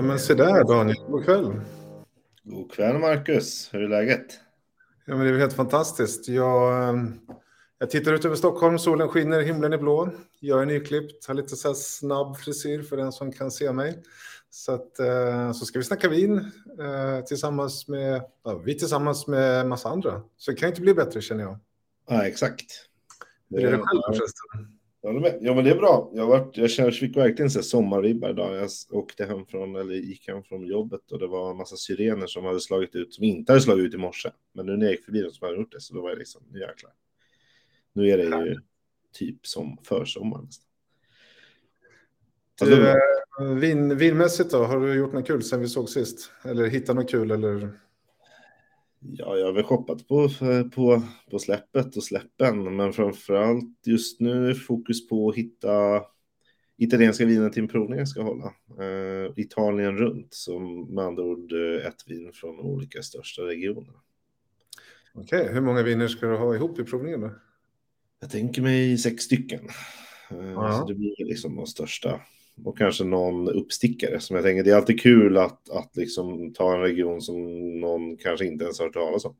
Ja, men se där Daniel, god kväll. God kväll Marcus, hur är läget? Ja, men det är helt fantastiskt. Jag, eh, jag tittar ut över Stockholm, solen skiner, himlen är blå. Jag är nyklippt, har lite så snabb frisyr för den som kan se mig. Så, att, eh, så ska vi snacka vin eh, tillsammans med, ja, vi tillsammans med massa andra. Så det kan inte bli bättre känner jag. Ja, exakt. Hur är det själv förresten? Ja, men det är bra. Jag, varit, jag känner, fick verkligen så sommarvibbar idag. Jag åkte hem från, eller gick hem från jobbet och det var en massa syrener som hade slagit ut, som inte hade slagit ut i morse. Men nu när jag gick förbi dem som hade gjort det, så då var jag liksom, nu jäklar. Nu är det ju typ som försommar nästan. Du, eh, vin, vinmässigt då, har du gjort något kul sen vi såg sist? Eller hittat något kul eller? Ja, jag har väl shoppat på, på, på släppet och släppen, men framförallt just nu är fokus på att hitta italienska viner till en provning jag ska hålla. Uh, Italien runt, som med andra ord uh, ett vin från olika största regioner. Okej, okay. hur många viner ska du ha ihop i provningen då? Jag tänker mig sex stycken. Uh, så det blir liksom de största och kanske någon uppstickare som jag tänker. Det är alltid kul att, att liksom ta en region som någon kanske inte ens har hört talas om.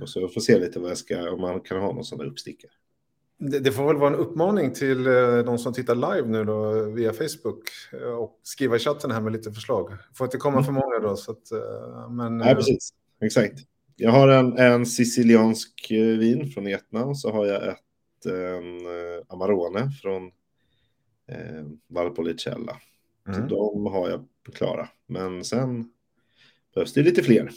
Och så jag får se lite vad jag ska, om man kan ha någon sån där uppstickare. Det, det, får väl vara en uppmaning till eh, de som tittar live nu då via Facebook eh, och skriva i chatten här med lite förslag. Får inte komma mm. för många då. Så att, eh, men, Nej, precis. Exakt. Jag har en, en siciliansk vin från Etna och så har jag ett en Amarone från eh, Valpolicella. Mm. Så de har jag klara. Men sen behövs det lite fler.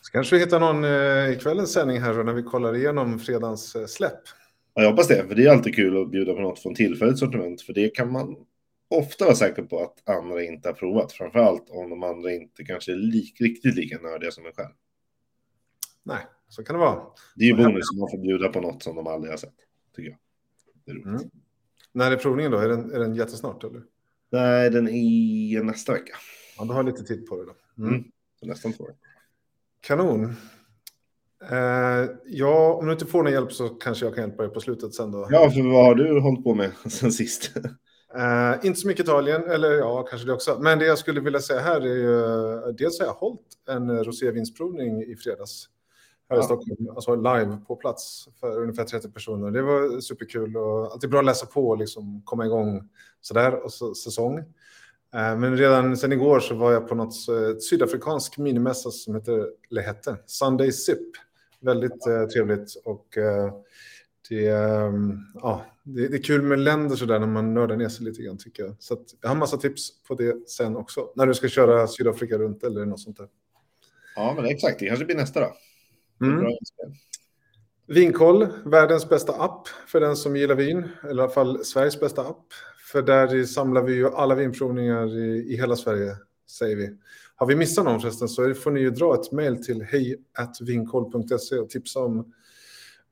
Så kanske vi hittar någon eh, i kvällens sändning här när vi kollar igenom fredagens eh, släpp. Ja, jag hoppas det, för det är alltid kul att bjuda på något från tillfälligt sortiment, för det kan man ofta vara säker på att andra inte har provat, framförallt om de andra inte kanske är lik, riktigt lika nördiga som en själv. Nej, så kan det vara. Det är ju bonus om man får bjuda på något som de aldrig har sett, tycker jag. Det är roligt. Mm. När är provningen då? Är den, är den jättesnart? Eller? Nej, den är nästa vecka. Ja, du har lite tid på det då. Mm. Mm, nästan två Kanon. Eh, ja, om du inte får någon hjälp så kanske jag kan hjälpa dig på slutet sen då. Ja, för vad har du hållit på med sen sist? Eh, inte så mycket Italien, eller ja, kanske det också. Men det jag skulle vilja säga här är ju, dels har jag hållit en rosévinsprovning i fredags här i Stockholm, alltså live på plats för ungefär 30 personer. Det var superkul och alltid bra att läsa på och liksom komma igång sådär och så, säsong. Eh, men redan sen igår så var jag på något eh, sydafrikansk minimässa som heter, eller hette, Sunday Sip. Väldigt eh, trevligt och eh, det, eh, ja, det, det, är kul med länder sådär när man nördar ner sig lite grann tycker jag. Så jag har massa tips på det sen också, när du ska köra Sydafrika runt eller något sånt där. Ja, men exakt, det kanske blir nästa då. Mm. Vinkoll, världens bästa app för den som gillar vin, eller i alla fall Sveriges bästa app. För där samlar vi ju alla vinprovningar i, i hela Sverige, säger vi. Har vi missat någon förresten så får ni ju dra ett mejl till hejatvinkoll.se och tipsa om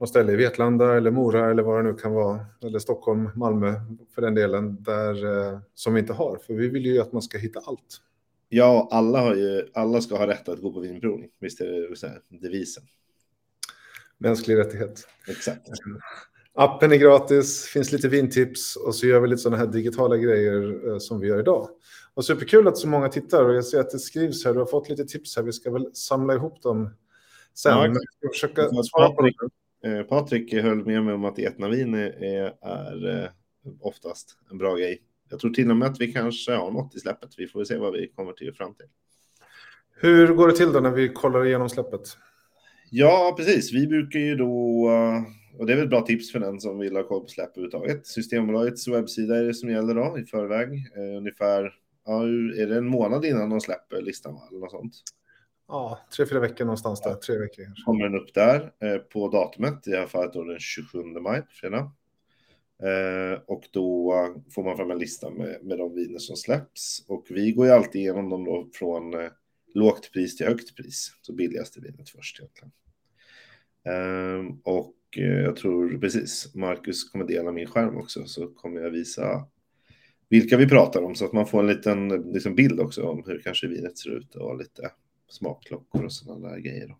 något ställe i Vetlanda eller Mora eller vad det nu kan vara. Eller Stockholm, Malmö för den delen, där, eh, som vi inte har. För vi vill ju att man ska hitta allt. Ja, alla, har ju, alla ska ha rätt att gå på vinprovning. Visst är det så här, devisen? Mänsklig rättighet. Exakt. Appen är gratis, finns lite vintips och så gör vi lite sådana här digitala grejer eh, som vi gör idag. Och superkul att så många tittar och jag ser att det skrivs här. Du har fått lite tips här. Vi ska väl samla ihop dem sen. Ja, försöka svara Patrik, på eh, Patrik höll med mig om att etnavin är, är, eh, oftast en bra grej jag tror till och med att vi kanske har något i släppet. Vi får se vad vi kommer till fram till. Hur går det till då när vi kollar igenom släppet? Ja, precis. Vi brukar ju då, och det är väl ett bra tips för den som vill ha koll på släpp överhuvudtaget. Systembolagets webbsida är det som gäller då i förväg. Eh, ungefär, ja, är det en månad innan de släpper listan eller något sånt? Ja, tre, fyra veckor någonstans där. Tre veckor. Kommer den upp där eh, på datumet, i det här fallet då den 27 maj, fredag. Eh, och då får man fram en lista med, med de viner som släpps. Och vi går ju alltid igenom dem då från eh, lågt pris till högt pris. Så billigaste vinet först egentligen. Eh, och jag tror precis, Marcus kommer dela min skärm också. Så kommer jag visa vilka vi pratar om. Så att man får en liten liksom bild också om hur kanske vinet ser ut. Och lite smakklockor och sådana där grejer.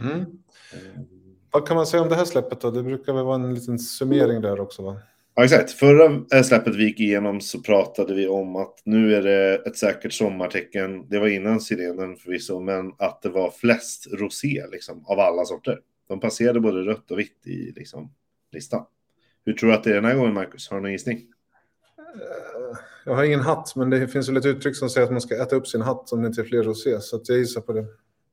Mm. Eh, vad kan man säga om det här släppet då? Det brukar väl vara en liten summering där också va? Ja, exakt. Förra eh, släppet vi gick igenom så pratade vi om att nu är det ett säkert sommartecken. Det var innan sirenen förvisso, men att det var flest rosé liksom, av alla sorter. De passerade både rött och vitt i liksom, listan. Hur tror du att det är den här gången, Marcus? Har du någon gissning? Eh, Jag har ingen hatt, men det finns väl ett uttryck som säger att man ska äta upp sin hatt om det inte är fler rosé, så jag gissar på det.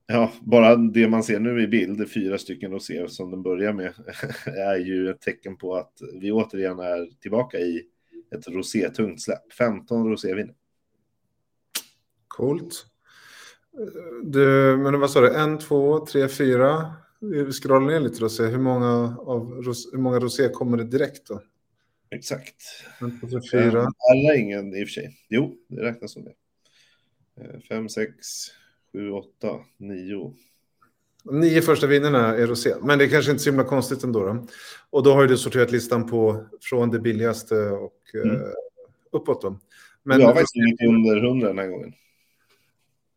Ja, bara det man ser nu i bild, fyra stycken rosé som den börjar med, är ju ett tecken på att vi återigen är tillbaka i ett rosétungt släpp. 15 roséviner. Coolt. Eh, Du, men vad sa du? En, två, tre, fyra. Vi scrollar ner lite och ser hur många, av, hur många rosé kommer det direkt då? Exakt. Fyra. Alla ingen i och för sig. Jo, det räknas som det. Eh, Fem, sex, sju, åtta, nio. Nio första vinerna är rosé, men det är kanske inte så himla konstigt ändå. Då. Och då har du sorterat listan på från det billigaste och Mm. eh, uppåt. Då. Men jag har faktiskt inget under hundra den här gången.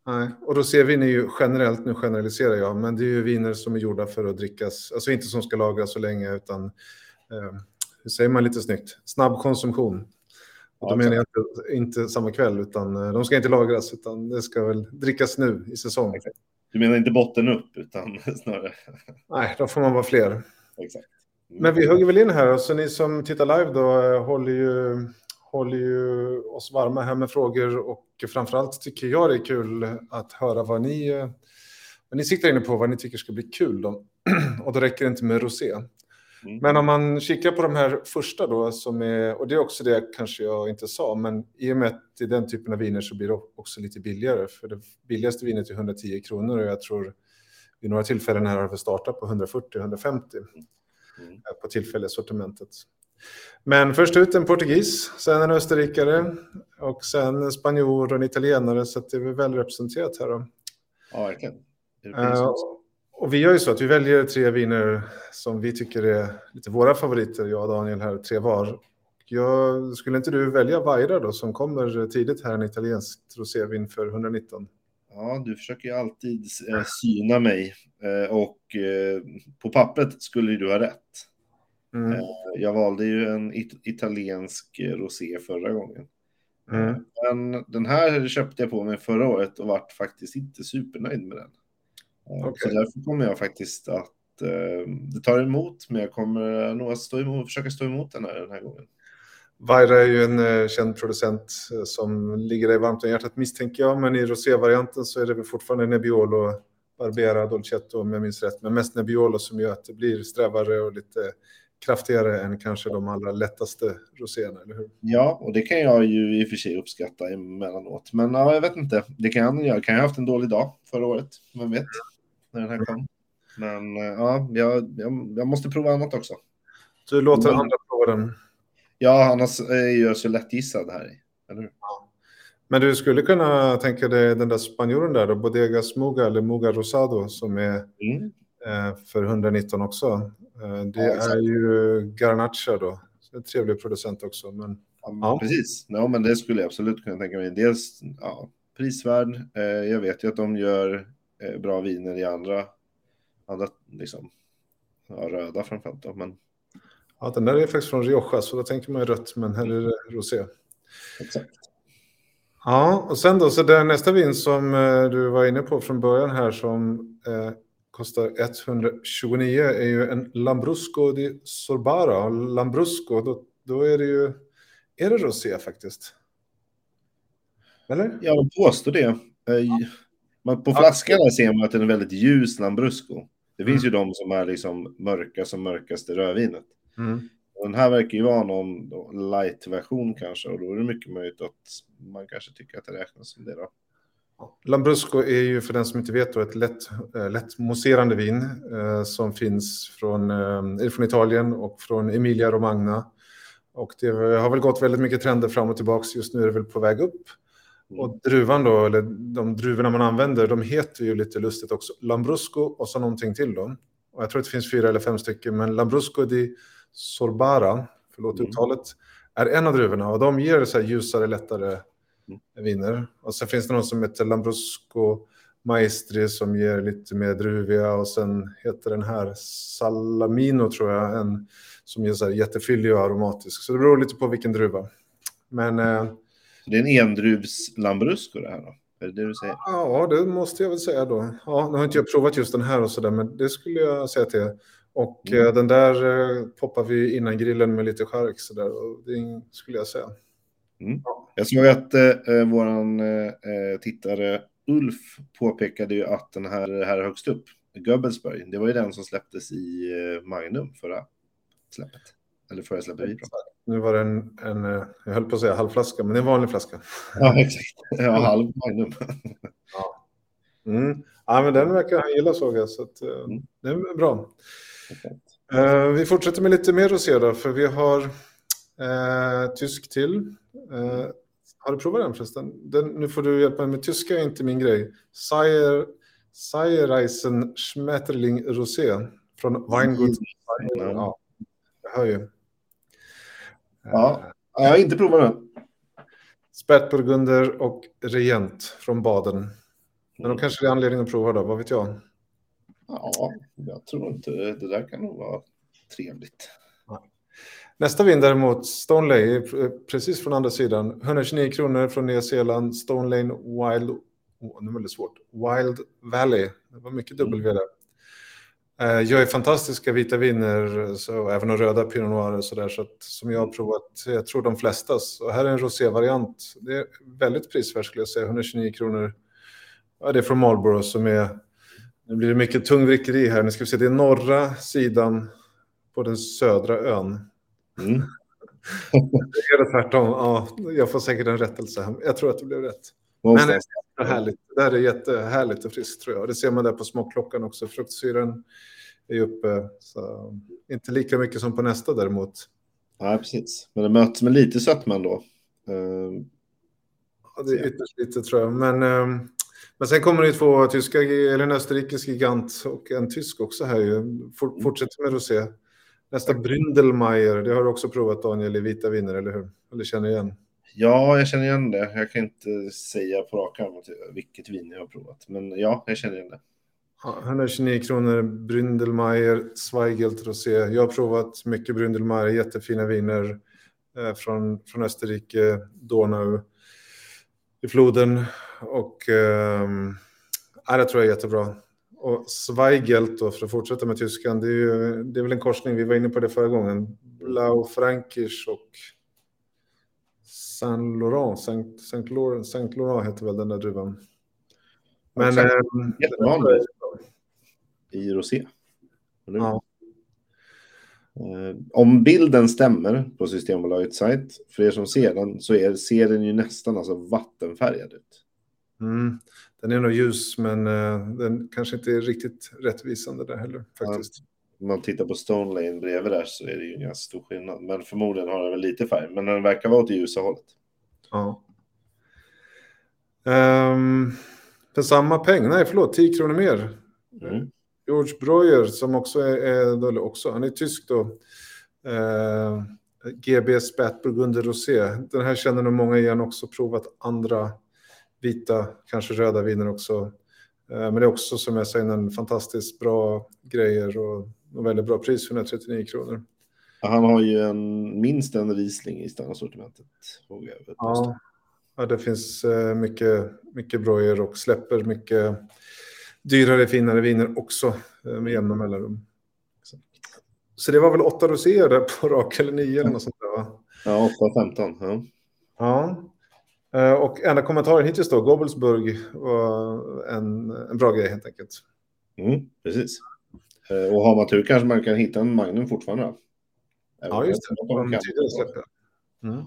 Nej, och rosévin är ju generellt, nu generaliserar jag, men det är ju viner som är gjorda för att drickas, alltså inte som ska lagras så länge, utan eh, hur säger man lite snyggt, snabb konsumtion. Och då menar jag inte, inte samma kväll, utan eh, de ska inte lagras, utan det ska väl drickas nu i säsong. Du menar inte botten upp, utan snarare. Nej, då får man vara fler. Exakt. Men vi hugger väl in här, så ni som tittar live då eh, håller ju, håller ju oss varma här med frågor och framförallt tycker jag det är kul att höra vad ni, vad ni siktar inne på, vad ni tycker ska bli kul. Då. och då räcker det inte med rosé. Mm. Men om man kikar på de här första då, som är, och det är också det kanske jag inte sa, men i och med att det är den typen av viner så blir det också lite billigare. För det billigaste vinet är 110 kronor och jag tror vid några tillfällen här har vi startat på 140-150 Mm. på tillfälliga sortimentet. Men först ut en portugis, sen en österrikare och sen en spanjor och en italienare, så det är väl representerat här. Då. Ja, verkligen. Eh, och vi gör ju så att vi väljer tre viner som vi tycker är lite våra favoriter, jag och Daniel här, tre var. Jag, skulle inte du välja Vaira då, som kommer tidigt här, en italiensk rosévin för 119? Ja, du försöker ju alltid eh, syna mig. Eh, och eh, på pappret skulle du ha rätt. Mm. Eh, jag valde ju en it italiensk eh, rosé förra gången. Mm. Men den här köpte jag på mig förra året och vart faktiskt inte supernöjd med den. Eh, Så därför kommer jag faktiskt att eh, det tar emot, men jag kommer nog att stå emot, försöka stå emot den här den här gången. Vaira är ju en eh, känd producent eh, som ligger dig varmt om hjärtat misstänker jag, men i rosévarianten så är det väl fortfarande Nebbiolo, Barbera, Dolcetto om jag minns rätt, men mest Nebbiolo som gör att det blir strävare och lite kraftigare än kanske de allra lättaste roséerna, eller hur? Ja, och det kan jag ju i och för sig uppskatta emellanåt. Men ja, jag vet inte, det kan jag göra. Kan jag ha haft en dålig dag förra året? Vem vet? När den här kom. Men ja, jag, jag, jag måste prova annat också. Du låter andra prova den. Ja, annars är jag så lättgissad här. Eller hur? Men du skulle kunna tänka dig den där spanjoren där då, Bodega Smuga eller Muga Rosado som är Mm. eh, för 119 också. Eh, det Ja, är ju Garnacha då. En trevlig producent också. Men Ja. Precis, ja, men det skulle jag absolut kunna tänka mig. Dels ja, prisvärd. Eh, jag vet ju att de gör eh, bra viner i andra, andra liksom, ja, röda framförallt. Då, men ja, den där är faktiskt från Rioja, så då tänker man ju rött, men här är det rosé. exakt. Ja, och sen då, så det nästa vin som eh, du var inne på från början här som eh, kostar 129 är ju en Lambrusco di Sorbara. Och Lambrusco, då, då är det ju, är det rosé faktiskt? Eller? Ja, de påstår det. Eh, Man, på flaskan där ser man att den är väldigt ljus Lambrusco. Det finns ju de som är liksom mörka som mörkaste rödvinet. Mm. Den här verkar ju vara någon light-version kanske och då är det mycket möjligt att man kanske tycker att det räknas som det då. Lambrusco är ju för den som inte vet då ett lätt, eh, lätt mousserande vin eh, som finns från, eh, från Italien och från Emilia Romagna. Och det har väl gått väldigt mycket trender fram och tillbaka. Just nu är det väl på väg upp. Mm. Och druvan då, eller de druvorna man använder, de heter ju lite lustigt också Lambrusco och så någonting till då. Och jag tror att det finns fyra eller fem stycken, men Lambrusco di Sorbara, förlåt Mm. uttalet, är en av druvorna och de ger så här ljusare, lättare. Viner. Och sen finns det någon som heter Lambrusco Maestri som ger lite mer druviga och sen heter den här Salamino tror jag, en som ger så här jättefyllig och aromatisk. Så det beror lite på vilken druva. Men... Eh, det är en endruvs Lambrusco det här då? Är det det du säger? Ja, det måste jag väl säga då. Ja, nu har inte jag provat just den här och så där, men det skulle jag säga till. Och mm. eh, den där eh, poppar vi innan grillen med lite chark så där, och det skulle jag säga. Mm. Jag såg att eh, eh våran eh, tittare Ulf påpekade ju att den här, här högst upp, Goebbelsberg, det var ju den som släpptes i eh, Magnum förra släppet. Eller förra släppet vi Nu var det en, en, eh, jag höll på att säga halvflaska, men det är en vanlig flaska. Ja, exakt. Ja, halv Magnum. ja. Mm. ja, men den verkar han gilla såg jag, så att, eh, mm. det är bra. Uh, vi fortsätter med lite mer rosé då, för vi har uh, tysk till. Uh, har du provat den förresten? Den, nu får du hjälpa mig med tyska, är inte min grej. Sayer, Sayerreisen Schmetterling Rosé från Weingut. Mm. Ja, jag hör ju. Ja, jag har inte provat den. Spätburgunder och regent från Baden. Men då kanske det är anledning att prova då, vad vet jag? Ja, jag tror inte det där kan nog vara trevligt. Nästa vin däremot, Stone Lane, precis från andra sidan. 129 kronor från Nya Zeeland, Stone Lane Wild, oh, det är väldigt svårt, Wild Valley. Det var mycket W där. Eh, jag är fantastiska vita viner, så även de röda Pinot Noir och så där, så att, som jag har provat, jag tror de flestas. Och här är en rosévariant. Det är väldigt prisvärt skulle jag säga, 129 kronor. Ja, det är från Marlborough som är, nu blir det mycket tungvrickeri här, nu ska vi se, det är norra sidan på den södra ön. Mm. det är tvärtom, ja, jag får säkert en rättelse. Jag tror att det blev rätt. Men det är härligt. Det här är jättehärligt och friskt tror jag. Det ser man där på smakklockan också. Fruktsyran är uppe. Så inte lika mycket som på nästa däremot. Ja, precis. Men det möts med lite sötman då. Uh, ja, det är ytterst lite tror jag. Men, uh, men sen kommer det två tyska, eller en österrikisk gigant och en tysk också här ju. For, fortsätter med rosé. Nästa Bründelmeier, det har du också provat Daniel i vita viner, eller hur? Eller känner igen? Ja, jag känner igen det. Jag kan inte säga på rak arm vilket vin jag har provat, men ja, jag känner igen det. 129 kronor, Bründelmeier, Zweigelt Rosé. Jag har provat mycket Bründelmeier, jättefina viner eh, från, från Österrike, Donau, i floden. Och eh, det tror jag är jättebra. Och Zweigelt då, för att fortsätta med tyskan, det är, ju, det är väl en korsning, vi var inne på det förra gången. Blau Frankisch och Saint Laurent, Saint, Saint, Laurent, Saint Laurent heter väl den där druvan. Men... Eh, Jättevanlig i rosé. Ja. Eh, om bilden stämmer på Systembolagets sajt, för er som ser den, så är, ser den ju nästan alltså vattenfärgad ut. Mm. Den är nog ljus, men uh, den kanske inte är riktigt rättvisande där heller faktiskt. Ja, om man tittar på Stone Lane bredvid där så är det ju en ganska stor skillnad. Men förmodligen har den väl lite färg, men den verkar vara åt det ljusa hållet. Ja. Um, för samma peng, nej förlåt, 10 kronor mer. Mm. George Breuer som också är, är också, han är tysk då. Uh, GB Spat Burgunder Rosé. Den här känner nog många igen också, provat andra vita, kanske röda viner också. Uh, men det är också som jag säger en fantastiskt bra grejer och, och väldigt bra pris, 139 kronor. Han har ju en, minst en Riesling i standardsortimentet. Ja. ja, det finns uh, mycket, mycket brojer och släpper mycket dyrare, finare viner också uh, med jämna mellanrum. Så. det var väl åtta roséer där på rak eller nio eller något sånt där va? Ja, åtta femton. Ja. ja. Uh, och enda kommentaren hittills då, Gobelsburg var en, en bra grej helt enkelt. Mm, precis. Och har man tur kanske man kan hitta en Magnum fortfarande. Ja, just det. mm.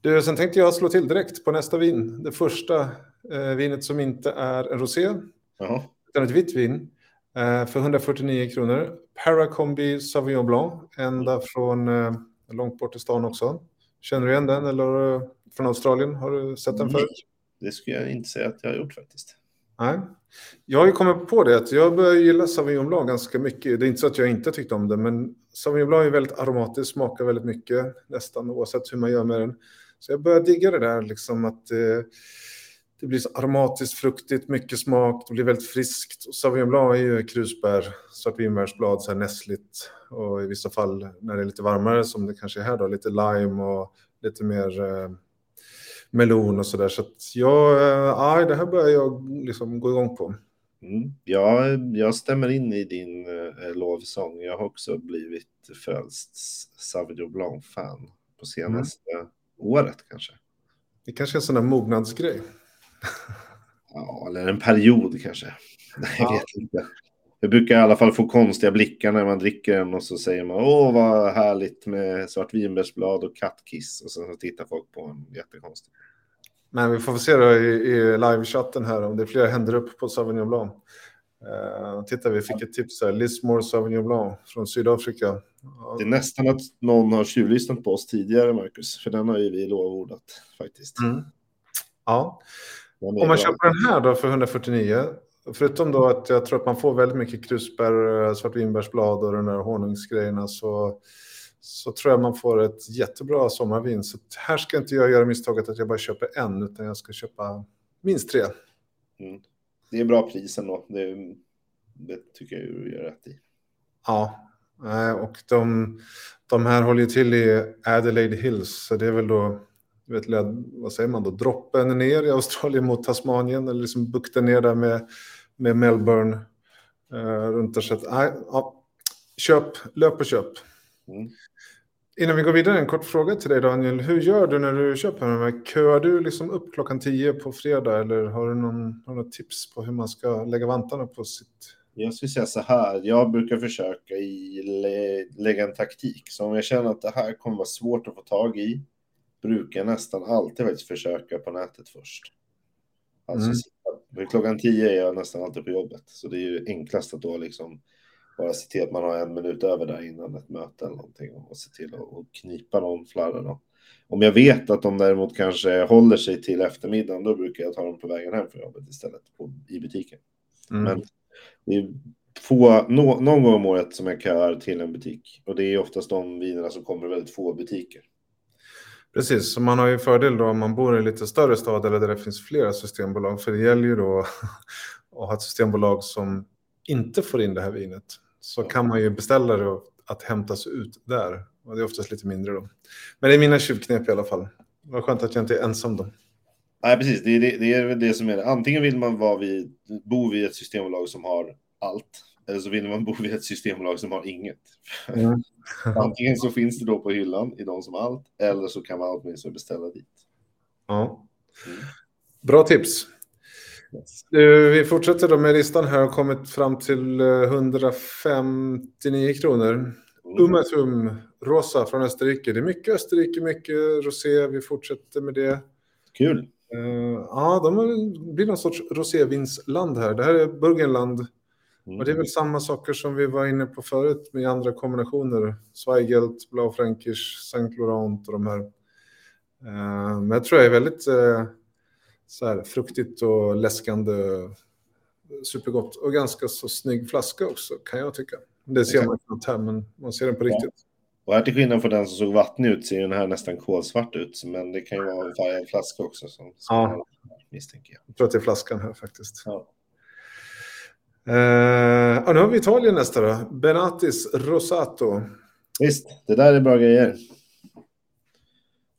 Du, sen tänkte jag slå till direkt på nästa vin. Det första eh, vinet som inte är en rosé, Jaha. utan ett vitt vin eh, för 149 kronor. Paracombi Sauvignon Blanc, ända från eh, långt bort i stan också. Känner du igen den eller eh, från Australien? Har du sett den förut? Det skulle jag inte säga att jag har gjort faktiskt. Nej. Jag har ju kommit på det att jag börjar gilla Sauvignon Blanc ganska mycket. Det är inte så att jag inte tyckte om det, men Sauvignon Blanc är väldigt aromatisk, smakar väldigt mycket, nästan oavsett hur man gör med den. Så jag börjar digga det där, liksom att det, det blir så aromatiskt, fruktigt, mycket smak, det blir väldigt friskt. Och Sauvignon Blanc är ju krusbär, svartvinbärsblad, så här nässligt. Och i vissa fall när det är lite varmare, som det kanske är här då, lite lime och lite mer eh, melon och sådär. Så att jag, eh, det här börjar jag liksom gå igång på. Mm. Ja, jag stämmer in i din eh, lovsång. Jag har också blivit frälst Sauvignon Blanc-fan på senaste mm. året kanske. Det kanske är en sån där mognadsgrej. Ja, eller en period kanske. Jag vet inte. Jag brukar i alla fall få konstiga blickar när man dricker den och så säger man åh vad härligt med svartvinbärsblad och kattkiss och sen så tittar folk på en jättekonstigt. Men vi får se då i, i livechatten här om det är fler händer upp på Sauvignon Blanc. Uh, titta, vi fick ett tips här. Lismore Sauvignon Blanc från Sydafrika. Det är nästan att någon har tjuvlyssnat på oss tidigare, Marcus. För den har ju vi lovordat faktiskt. Mm. Ja. Om man köper den här då för 149, förutom då att jag tror att man får väldigt mycket krusbär, svartvinbärsblad och den där honungsgrejerna så så tror jag man får ett jättebra sommarvin. Så här ska inte jag göra misstaget att jag bara köper en, utan jag ska köpa minst tre. Mm. Det är bra pris ändå. Det, det tycker jag du gör rätt i. Ja, och de, de här håller ju till i Adelaide Hills, så det är väl då, vet, vad säger man då, droppen ner i Australien mot Tasmanien, eller liksom bukten ner där med, med Melbourne eh, runt. Så att, ja, köp, löp och köp. Mm. Innan vi går vidare, en kort fråga till dig Daniel. Hur gör du när du köper de här? Köar du liksom upp klockan tio på fredag eller har du någon, några tips på hur man ska lägga vantarna på sitt? Jag skulle säga så här, jag brukar försöka i lä lägga en taktik. Så om jag känner att det här kommer vara svårt att få tag i, brukar jag nästan alltid faktiskt försöka på nätet först. Alltså, mm. klockan tio är jag nästan alltid på jobbet, så det är ju enklast att då liksom bara se till att man har en minut över där innan ett möte eller någonting och se till att knipa någon flarra då. Om jag vet att de däremot kanske håller sig till eftermiddagen, då brukar jag ta dem på vägen hem från jobbet istället på, i butiken. Mm. Men det är få, no, någon gång om året som jag köar till en butik och det är oftast de vinerna som kommer väldigt få butiker. Precis, så man har ju fördel då om man bor i en lite större stad eller där det finns flera systembolag. För det gäller ju då att ha ett systembolag som inte får in det här vinet så kan man ju beställa det att hämtas ut där. Och det är oftast lite mindre då. Men det är mina tjuvknep i alla fall. Vad skönt att jag inte är ensam då. Nej, precis. Det är det, det, är det som är det. Antingen vill man vara vid, bo vid ett systembolag som har allt. Eller så vill man bo vid ett systembolag som har inget. Mm. Antingen så finns det då på hyllan i de som har allt. Eller så kan man åtminstone beställa dit. Ja. Mm. Bra tips. Vi fortsätter då med listan här och kommit fram till 159 kronor. Mm. Umatum, rosa från Österrike. Det är mycket Österrike, mycket rosé. Vi fortsätter med det. Kul. Uh, ja, de blir någon sorts rosévinsland här. Det här är Burgenland. Mm. Och det är väl samma saker som vi var inne på förut med andra kombinationer. Zweigelt, Blaufränkisch, Saint Laurent och de här. Uh, men jag tror jag är väldigt... Uh, så här fruktigt och läskande. Supergott och ganska så snygg flaska också kan jag tycka. Det ser man inte här, men man ser den på riktigt. Ja. Och här till skillnad från den som såg vattnig ut ser den här nästan kolsvart ut. Men det kan ju vara en färgad flaska också. Som, som ja. misstänker jag. Jag tror att det är flaskan här faktiskt. Ja. Och nu har vi Italien nästa då. Benatis Rosato. Visst, det där är bra grejer.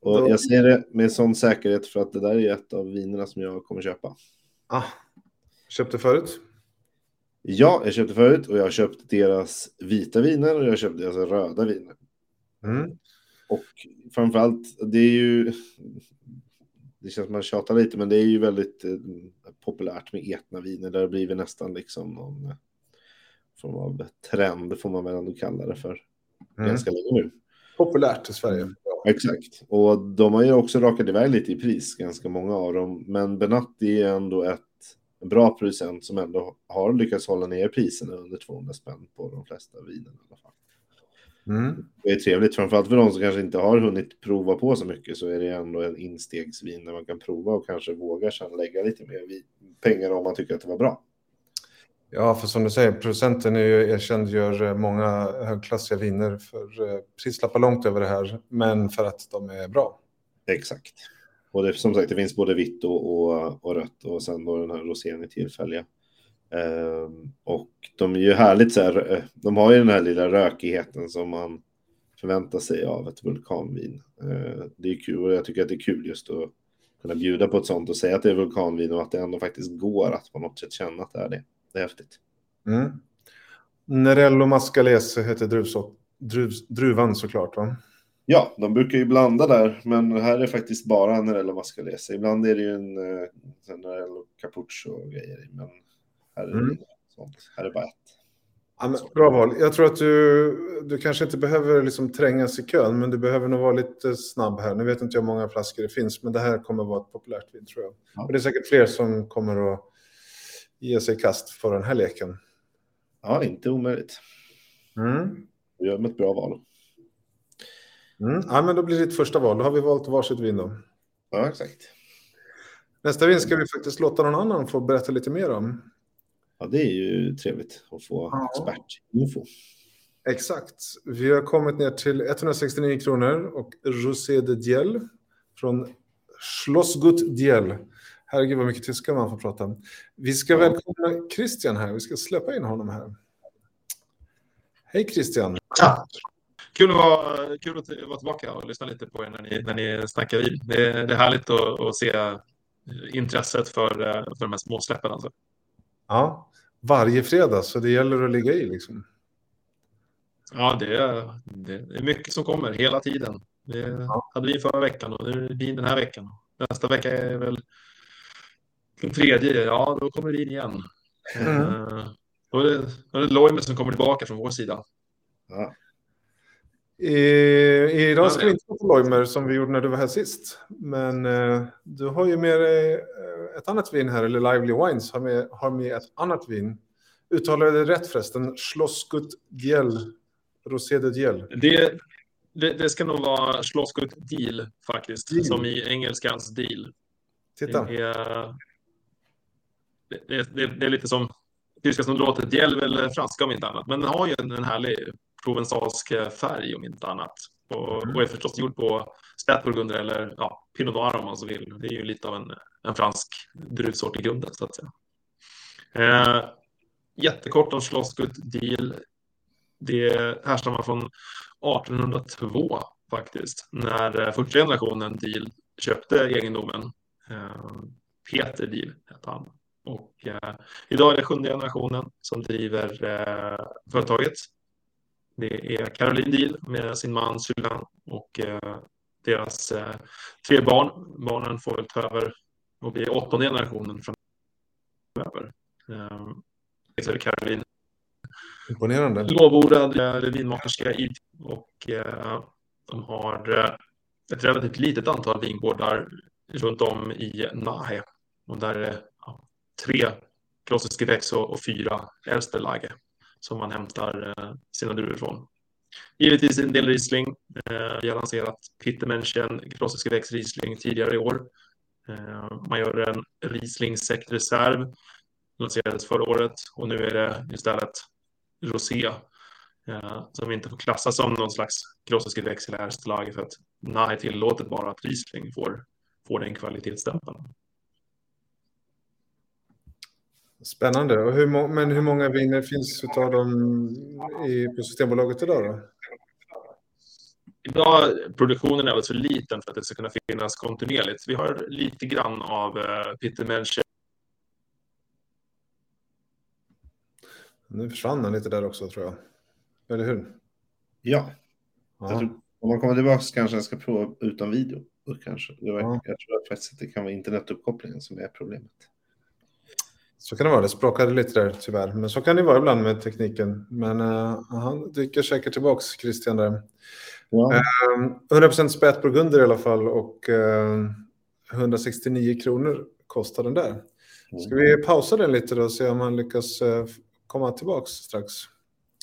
Och Då... jag ser det med sån säkerhet för att det där är ett av vinerna som jag kommer köpa. Ah, köpte förut? Ja, jag köpte förut och jag har köpt deras vita viner och jag har köpt deras röda viner. Mm. Och framförallt, det är ju... Det känns som man tjatar lite, men det är ju väldigt eh, populärt med etna viner. Där det blivit nästan liksom någon form av trend, får man väl ändå kalla det för. Mm. Ganska länge nu. Populärt i Sverige. Exakt. Och de har ju också rakat iväg lite i pris, ganska många av dem. Men Benatti är ändå ett en bra producent som ändå har lyckats hålla ner priserna under 200 spänn på de flesta viner i alla fall. Mm. Det är trevligt, framförallt för de som kanske inte har hunnit prova på så mycket så är det ändå en instegsvin där man kan prova och kanske vågar sedan lägga lite mer pengar om man tycker att det var bra. Ja, för som du säger, producenten är ju erkänd, gör eh, många högklassiga viner för eh, prislappar långt över det här, men för att de är bra. Exakt. Och det, som sagt, det finns både vitt och, och, och rött och sen då den här rosén i tillfälliga. Um, och de är ju härligt så här, eh, de har ju den här lilla rökigheten som man förväntar sig av ett vulkanvin. Uh, det är kul och jag tycker att det är kul just att kunna bjuda på ett sånt och säga att det är vulkanvin och att det ändå faktiskt går att på något sätt känna att det är det. Det är häftigt. Mm. Nerello Mascalese heter druvsort, druv, druvan såklart va? Ja, de brukar ju blanda där, men här är faktiskt bara Nerello Mascalese. Ibland är det ju en, en eh, Nerello Capuccio och grejer men här är, mm. sånt. här är bara ett. Ja, men, bra val. Jag tror att du, du kanske inte behöver liksom trängas i kön, men du behöver nog vara lite snabb här. Nu vet inte jag hur många flaskor det finns, men det här kommer att vara ett populärt vin tror jag. Ja. Och det är säkert fler som kommer att ge sig i kast för den här leken. Ja, inte omöjligt. Mm. Du gör med ett bra val. Mm. Ja, men då blir det ditt första val. Då har vi valt varsitt vin då. Ja, exakt. Nästa vin ska vi faktiskt låta någon annan få berätta lite mer om. Ja, det är ju trevligt att få ja. expertinfo. Exakt. Vi har kommit ner till 169 kronor och Rosé de Diel från Schlossgut Diel. Herregud vad mycket tyska man får prata. Vi ska välkomna Christian här. Vi ska släppa in honom här. Hej Christian. Tack. Kul att, vara, kul att vara tillbaka och lyssna lite på er när ni, när ni snackar vin. Det, det är härligt att, att, se intresset för, för de här småsläppen. Alltså. Ja, varje fredag, så det gäller att ligga i liksom. Ja, det är, det är mycket som kommer hela tiden. Det hade vi förra veckan och det vin den här veckan. Nästa vecka är väl den tredje, ja då kommer det in igen. Mm. Uh, då är det, då är det Loimer som kommer tillbaka från vår sida. Ja. I, idag ska vi inte på Loimer som vi gjorde när du var här sist. Men uh, du har ju med dig uh, ett annat vin här, eller Lively Wines har med, har med ett annat vin. Uttalar jag det rätt förresten? Schlossgut Diel, Rosé de Diel. Det, det, det, ska nog vara Schlossgut Deal faktiskt, deal. som i engelskans deal. Titta. Det är, det, det är lite som tyska som låter Diel eller franska om inte annat, men den har ju en, en härlig provensalsk färg om inte annat. Och, mm. och är förstås gjord på spätburgunder eller ja, pinot noir om man så vill. Det är ju lite av en, en fransk druvsort i grunden så att säga. Eh, jättekort om Schlossgut Deal. Det härstammar från 1802 faktiskt, när första generationen Deal köpte egendomen. Eh, Peter Deal hette han. Och eh, idag är det sjunde generationen som driver eh, företaget. Det är Caroline Deal med sin man Sylvain och eh, deras eh, tre barn. Barnen får väl ta över och bli åttonde generationen framöver. Eh, så är det Caroline. Imponerande. Lovordad eh, vinmakerska i och de har ett relativt litet antal vingårdar runt om i Nahe. Och där är det tre klassiska väx och, och fyra Ersterlage som man hämtar eh, sina druvor från. Givetvis en del Riesling. Eh, vi har lanserat Pittermenschen klassiska växt Riesling tidigare i år. Eh, man gör en Riesling Sekt Reserv. Lanserades förra året och nu är det istället Rosé eh, som inte får klassas som någon slags klassisk väx eller för att nej tillåtet bara att Riesling får, får den kvalitetsstämpeln. Spännande. Och hur, men hur många viner finns av dem i, på Systembolaget idag? Då? Idag produktionen är väl så liten för att det ska kunna finnas kontinuerligt. Vi har lite grann av uh, Peter Melcher. Nu försvann han lite där också tror jag. Eller hur? Ja. Tror, om man kommer tillbaka kanske jag ska prova utan video. Kanske. Jag tror faktiskt att det kan vara internetuppkopplingen som är problemet. Så kan det vara. Det språkade lite där tyvärr. Men så kan det vara ibland med tekniken. Men uh, han dyker säkert tillbaks, Christian. Där. Ja. Uh, 100% spätburgunder i alla fall och uh, eh, 169 kronor kostar den där. Mm. Ska vi pausa den lite då och se om han lyckas uh, komma tillbaks strax?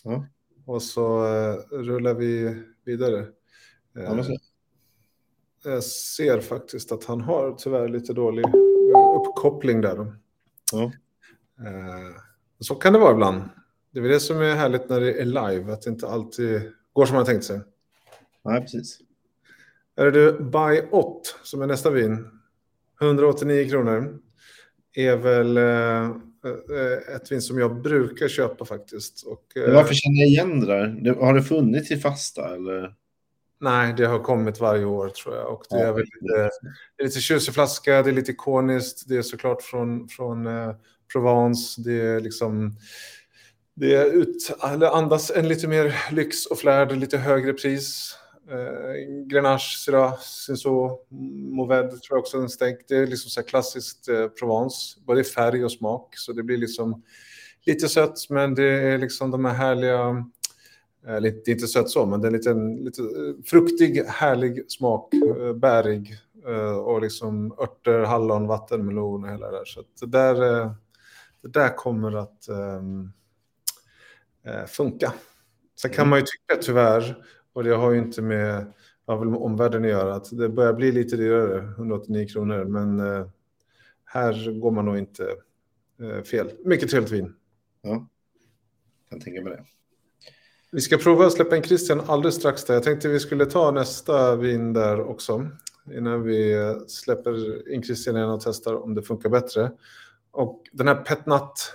Ja. Och så rullar vi vidare. Ja, jag ser faktiskt att han har tyvärr lite dålig uppkoppling där. Ja. Eh, så kan det vara ibland. Det är det som är härligt när det är live, att det inte alltid går som man tänkt sig. Nej, precis. Är det By Ott som är nästa vin? 189 kronor är väl eh, eh, ett vin som jag brukar köpa faktiskt. Och, Varför känner jag igen det där? Har det funnits i fasta eller? Nej, det har kommit varje år tror jag. Och det Ja, är väl lite, det är lite tjusig flaska, det är lite ikoniskt, det är såklart från, från Provence, det är liksom... Det är ut, eller andas en lite mer lyx och flärd, lite högre pris. Eh, Grenache, Syrah, Cinsault, Mourvèdre tror jag också den en stänk. Det är liksom så här klassiskt eh, Provence, både i färg och smak. Så det blir liksom lite sött, men det är liksom de här härliga Eh, lite, inte sött så, men det är lite, lite fruktig, härlig smak, eh, bärig eh, och liksom örter, hallon, vattenmelon och hela det där. Så att det där, eh, det där kommer att ehm, eh, funka. Sen kan Mm. man ju tycka tyvärr, och det har ju inte med, omvärlden att göra, att det börjar bli lite dyrare, 189 kronor, men eh, här går man nog inte eh, fel. Mycket trevligt vin. Ja, kan tänka mig det. Vi ska prova att släppa in Christian alldeles strax. Där. Jag tänkte vi skulle ta nästa vin där också. Innan vi släpper in Christian igen och testar om det funkar bättre. Och den här petnat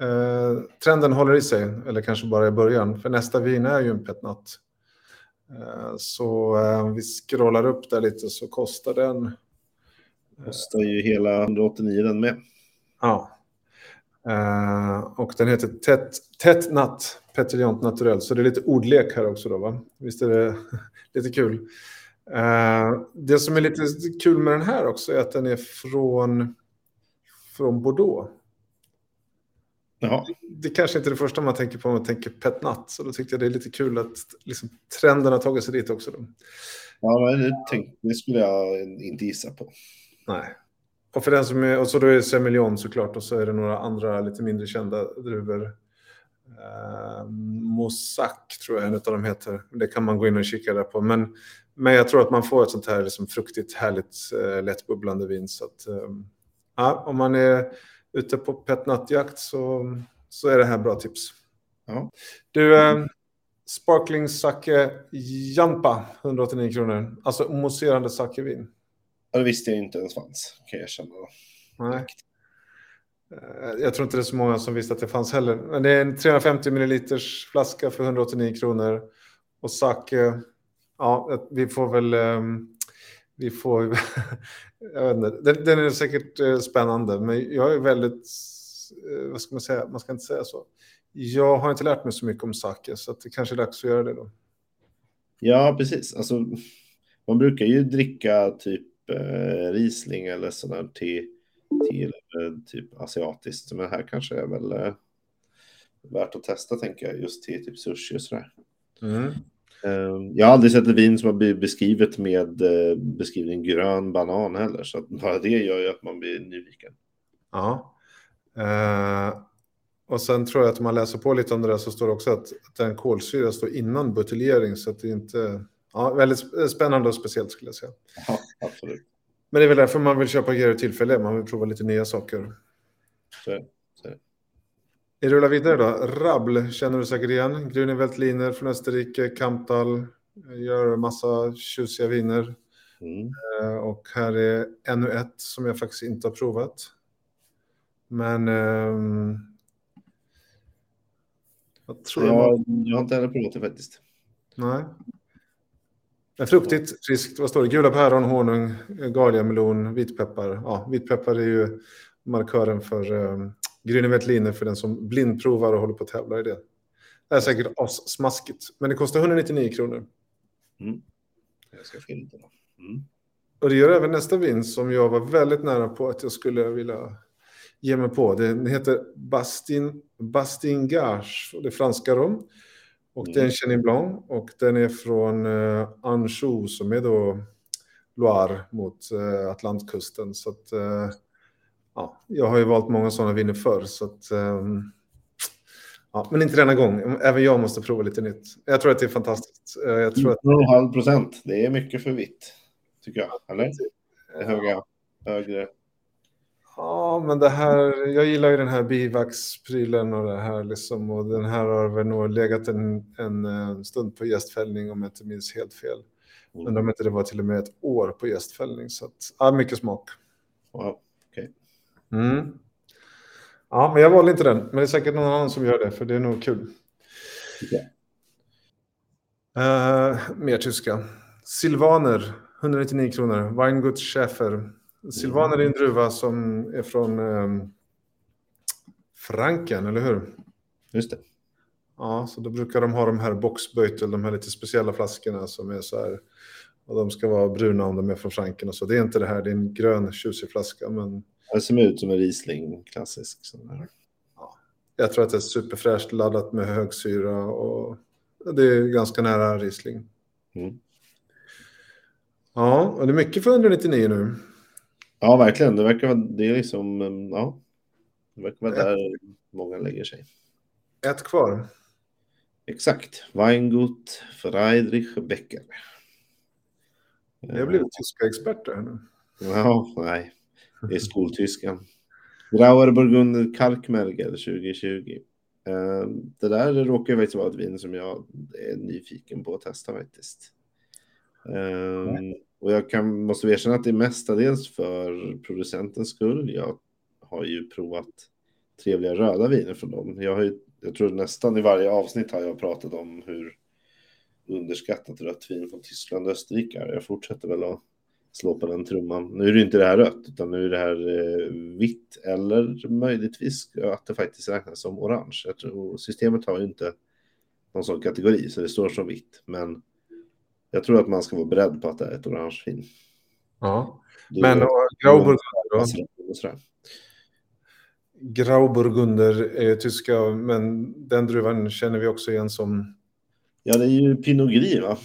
eh, trenden håller i sig, eller kanske bara i början. För nästa vin är ju en petnat. Eh, så eh, vi scrollar upp där lite så kostar den Kostar ju hela 189 den med. Ja. Eh, och den heter tätt natt, Petillon Naturell. Så det är lite ordlek här också då, va? Visst är det lite kul. Eh, det som är lite kul med den här också är att den är från, från Bordeaux. Jaha, Det kanske inte är det första man tänker på om man tänker Pet Nat. Så då tyckte jag det är lite kul att liksom, trenden har tagit sig dit också. Då. ja, men det, tänk, det skulle jag inte gissa på. Nej. Och för den som är, och så då är det Semillon såklart och så är det några andra lite mindre kända druvor. Uh, Mossack tror jag en av dem heter. Det kan man gå in och kika där på. Men, men jag tror att man får ett sånt här liksom fruktigt, härligt, uh, lättbubblande vin. Så att, um, ja, om man är ute på petnattjakt så, så är det här bra tips. Ja. Du, uh, Sparkling Sake Jampa, 189 kronor. Alltså mousserande sakevin. Ja, det visste jag inte ens fanns, kan jag erkänna. Nej. Eh, Jag tror inte det är så många som visste att det fanns heller. Men det är en 350 milliliters flaska för 189 kronor. Och sake, ja, vi får väl... ehm, Vi får... Jag vet inte. Den, den är säkert eh, spännande, men jag är väldigt... eh, Vad ska man säga? Man ska inte säga så. Jag har inte lärt mig så mycket om sake, så det kanske är dags att göra det då. Ja, precis. Alltså, man brukar ju dricka typ eh, Riesling eller sådär till, till eh, typ asiatiskt. Men här kanske är väl eh, värt att testa, tänker jag, just till typ sushi och sådär. Mm. Eh, jag har aldrig sett ett vin som har blivit beskrivet med eh, beskrivning grön banan heller, så bara det gör ju att man blir nyfiken. Ja. Eh, och sen tror jag att om man läser på lite om det där så står det också att, att den kolsyra står innan buteljering så att det inte... Ja, väldigt sp- spännande och speciellt skulle jag säga. Ja, absolut. Men det är väl därför man vill köpa grejer tillfälliga. Man vill prova lite nya saker. Så, är det. så är det. Vi rullar vidare då. Rabl känner du säkert igen. Grüne Veltliner från Österrike. Kamptal gör massa tjusiga viner. Mm. Eh, Och här är ännu ett som jag faktiskt inte har provat. Men... ehm, jag tror. Jag, jag har inte heller provat det faktiskt. Nej. Men fruktigt, friskt. Vad står det? Gula päron, honung, galia-melon, vitpeppar. Ja, vitpeppar är ju markören för um, Grüne Veltliner för den som blindprovar och håller på att tävla i det. Det är säkert smaskigt, men det kostar 199 kronor. Mm. Jag ska då. Mm. Och det gör även nästa vin som jag var väldigt nära på att jag skulle vilja ge mig på. Den heter Bastin, Bastingage och det är franska rom. Och det är en Chenin Blanc och den är från eh, Anjou som är då Loire mot eh, Atlantkusten. Så att, eh, ja, jag har ju valt många sådana viner förr. Så att, ehm, ja, men inte denna gång. Även jag måste prova lite nytt. Jag tror att det är fantastiskt. Eh, Jag tror att, 19,5 procent. Det är mycket för vitt, tycker jag. Eller? Det är höga, högre. Ja, men det här, jag gillar ju den här bivaxprylen och det här liksom. Och den här har väl nog legat en, en, eh, stund på gästfällning om jag inte minns helt fel. Men om inte det var till och med ett år på gästfällning. Så att, ja, mycket smak. Wow. Mm. Ja, men jag valde inte den. Men det är säkert någon annan som gör det, för det är nog kul. Okej. Eh, mer tyska. Silvaner, 199 kronor. Weingut Schäfer. Silvaner är en druva som är från eh, Franken, eller hur? Just det. Ja, så då brukar de ha de här boxbeutel, de här lite speciella flaskorna som är så här. Och de ska vara bruna om de är från Franken och så. Det är inte det här, det är en grön tjusig flaska, men Det ser ut som en Riesling klassisk. Sån där. jag tror att det är superfräscht laddat med högsyra och det är ganska nära Riesling. Mm. Ja, och det är mycket för 199 nu. Ja, verkligen. Det verkar vara, det är liksom, um, ja. Det verkar vara där många lägger sig. Ett kvar. Exakt. Weingut Friedrich Becker. Vi har blivit tyska experter nu. Ja, nej. Är skoltyskan. Grauer Burgunder Kalkmerger 2020. Eh, Det där råkar faktiskt vara ett vin som jag är nyfiken på att testa faktiskt. Eh, Och jag kan, måste erkänna att det är mestadels för producentens skull. Jag har ju provat trevliga röda viner från dem. Jag, har ju, jag tror nästan i varje avsnitt har jag pratat om hur underskattat rött vin från Tyskland och Österrike är. Jag fortsätter väl att slå på den trumman. Nu är det inte det här rött, utan nu är det här eh, vitt eller möjligtvis att det faktiskt räknas som orange. Jag tror, systemet har ju inte någon sån kategori, så det står som vitt. Men jag tror att man ska vara beredd på att det är ett orange vin. Ja. Men Grauburgunder då? Grauburgunder är tyska, men den druvan känner vi också igen som... Ja, det är ju Pinot Gris, va?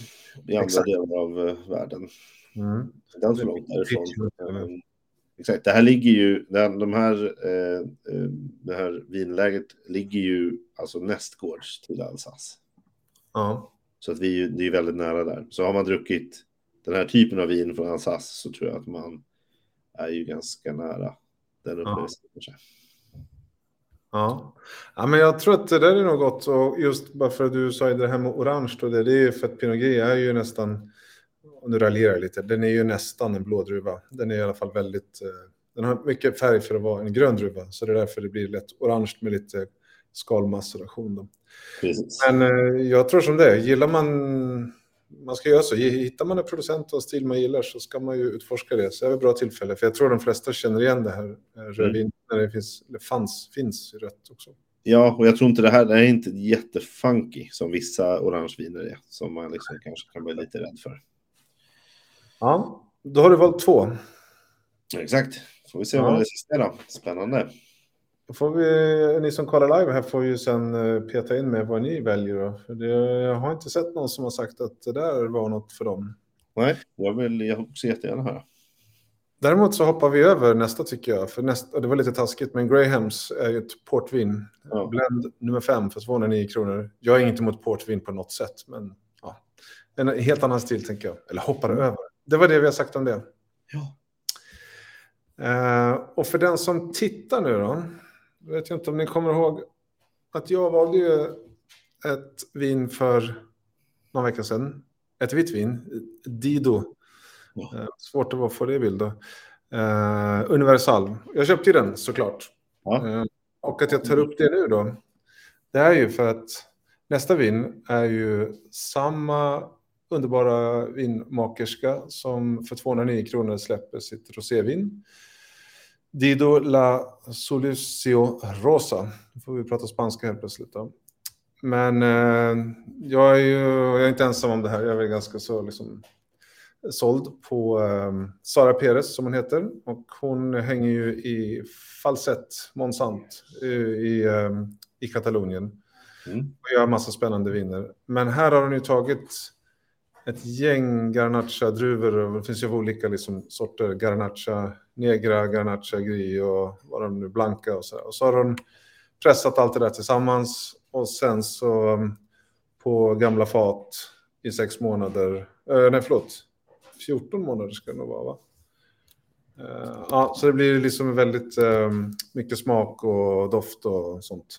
I andra Exakt. delar av eh, världen. Mm. Alls för långt därifrån. Mm. Eh, Exakt, det här ligger ju, den, de här, eh, eh, det här vinläget ligger ju alltså nästgårds till Alsace. Ja. Så att vi, är ju- det är väldigt nära där. Så har man druckit den här typen av vin från Alsace så tror jag att man är ju ganska nära den upplevelsen. kanske. Ja. ja, men jag tror att det där är nog gott. Och just bara för att du sa det här med orange, då, det, det är ju för att Pinot Gris är ju nästan, och nu raljerar jag lite, den är ju nästan en blå druva. Den är i alla fall väldigt, eh, den har mycket färg för att vara en grön druva. Så det är därför det blir lätt orange med lite skalmaceration. Men eh, jag tror som det, gillar man, man ska göra så, hittar man en producent och stil man gillar så ska man ju utforska det. Så det är ett bra tillfälle, för jag tror de flesta känner igen det här eh, rödvin när det finns, eller fanns, finns rött också. Ja, och jag tror inte det här det är inte jättefunky som vissa orangeviner är. Som man liksom kanske kan bli lite rädd för. Ja, då har du valt två. Exakt. Får vi se Ja. vad det är sista då. Spännande. Då får vi, ni som kollar live här får ju sen eh, peta in med vad ni väljer. Då. För det, jag har inte sett någon som har sagt att det där var något för dem. Nej, jag vill jag också jättegärna höra. Däremot så hoppar vi över nästa tycker jag. För nästa, det var lite taskigt, men Grahams är ju ett portvin. Ja. Blend nummer fem för 209 kronor. Jag är inget emot portvin på något sätt, men ja. En helt annan stil tänker jag. Eller hoppar över. Det var det vi har sagt om det. Ja. Eh, och för den som tittar nu då. Vet jag inte om ni kommer ihåg att jag valde ju ett vin för någon vecka sedan. Ett vitt vin, Dido. Ja. Eh, svårt att få det i bild då. Eh, Universal. Jag köpte ju den såklart. Ja. Eh, och att jag tar upp det nu då. Det är ju för att nästa vin är ju samma underbara vinmakerska som för 209 kronor släpper sitt rosévin. Dido la Solucio Rosa. Nu får vi prata spanska helt plötsligt. Då. Men eh, jag, är ju, jag är inte ensam om det här. Jag är väl ganska så liksom, såld på eh, Sara Perez som hon heter. Och hon hänger ju i falsett Monsant i, i, eh, i Katalonien. Mm. Och gör massa spännande viner. Men här har hon ju tagit ett gäng Garnacha-druvor. Det finns ju olika liksom, sorter. Garnacha Negra, Garnacha Gris och vad de nu blanka och så där. Och så har de pressat allt det där tillsammans. Och sen så mm, på gamla fat i sex månader. Eh, nej, förlåt. 14 månader ska det nog vara, va? Eh, ja, så det blir liksom väldigt eh, mycket smak och doft och sånt.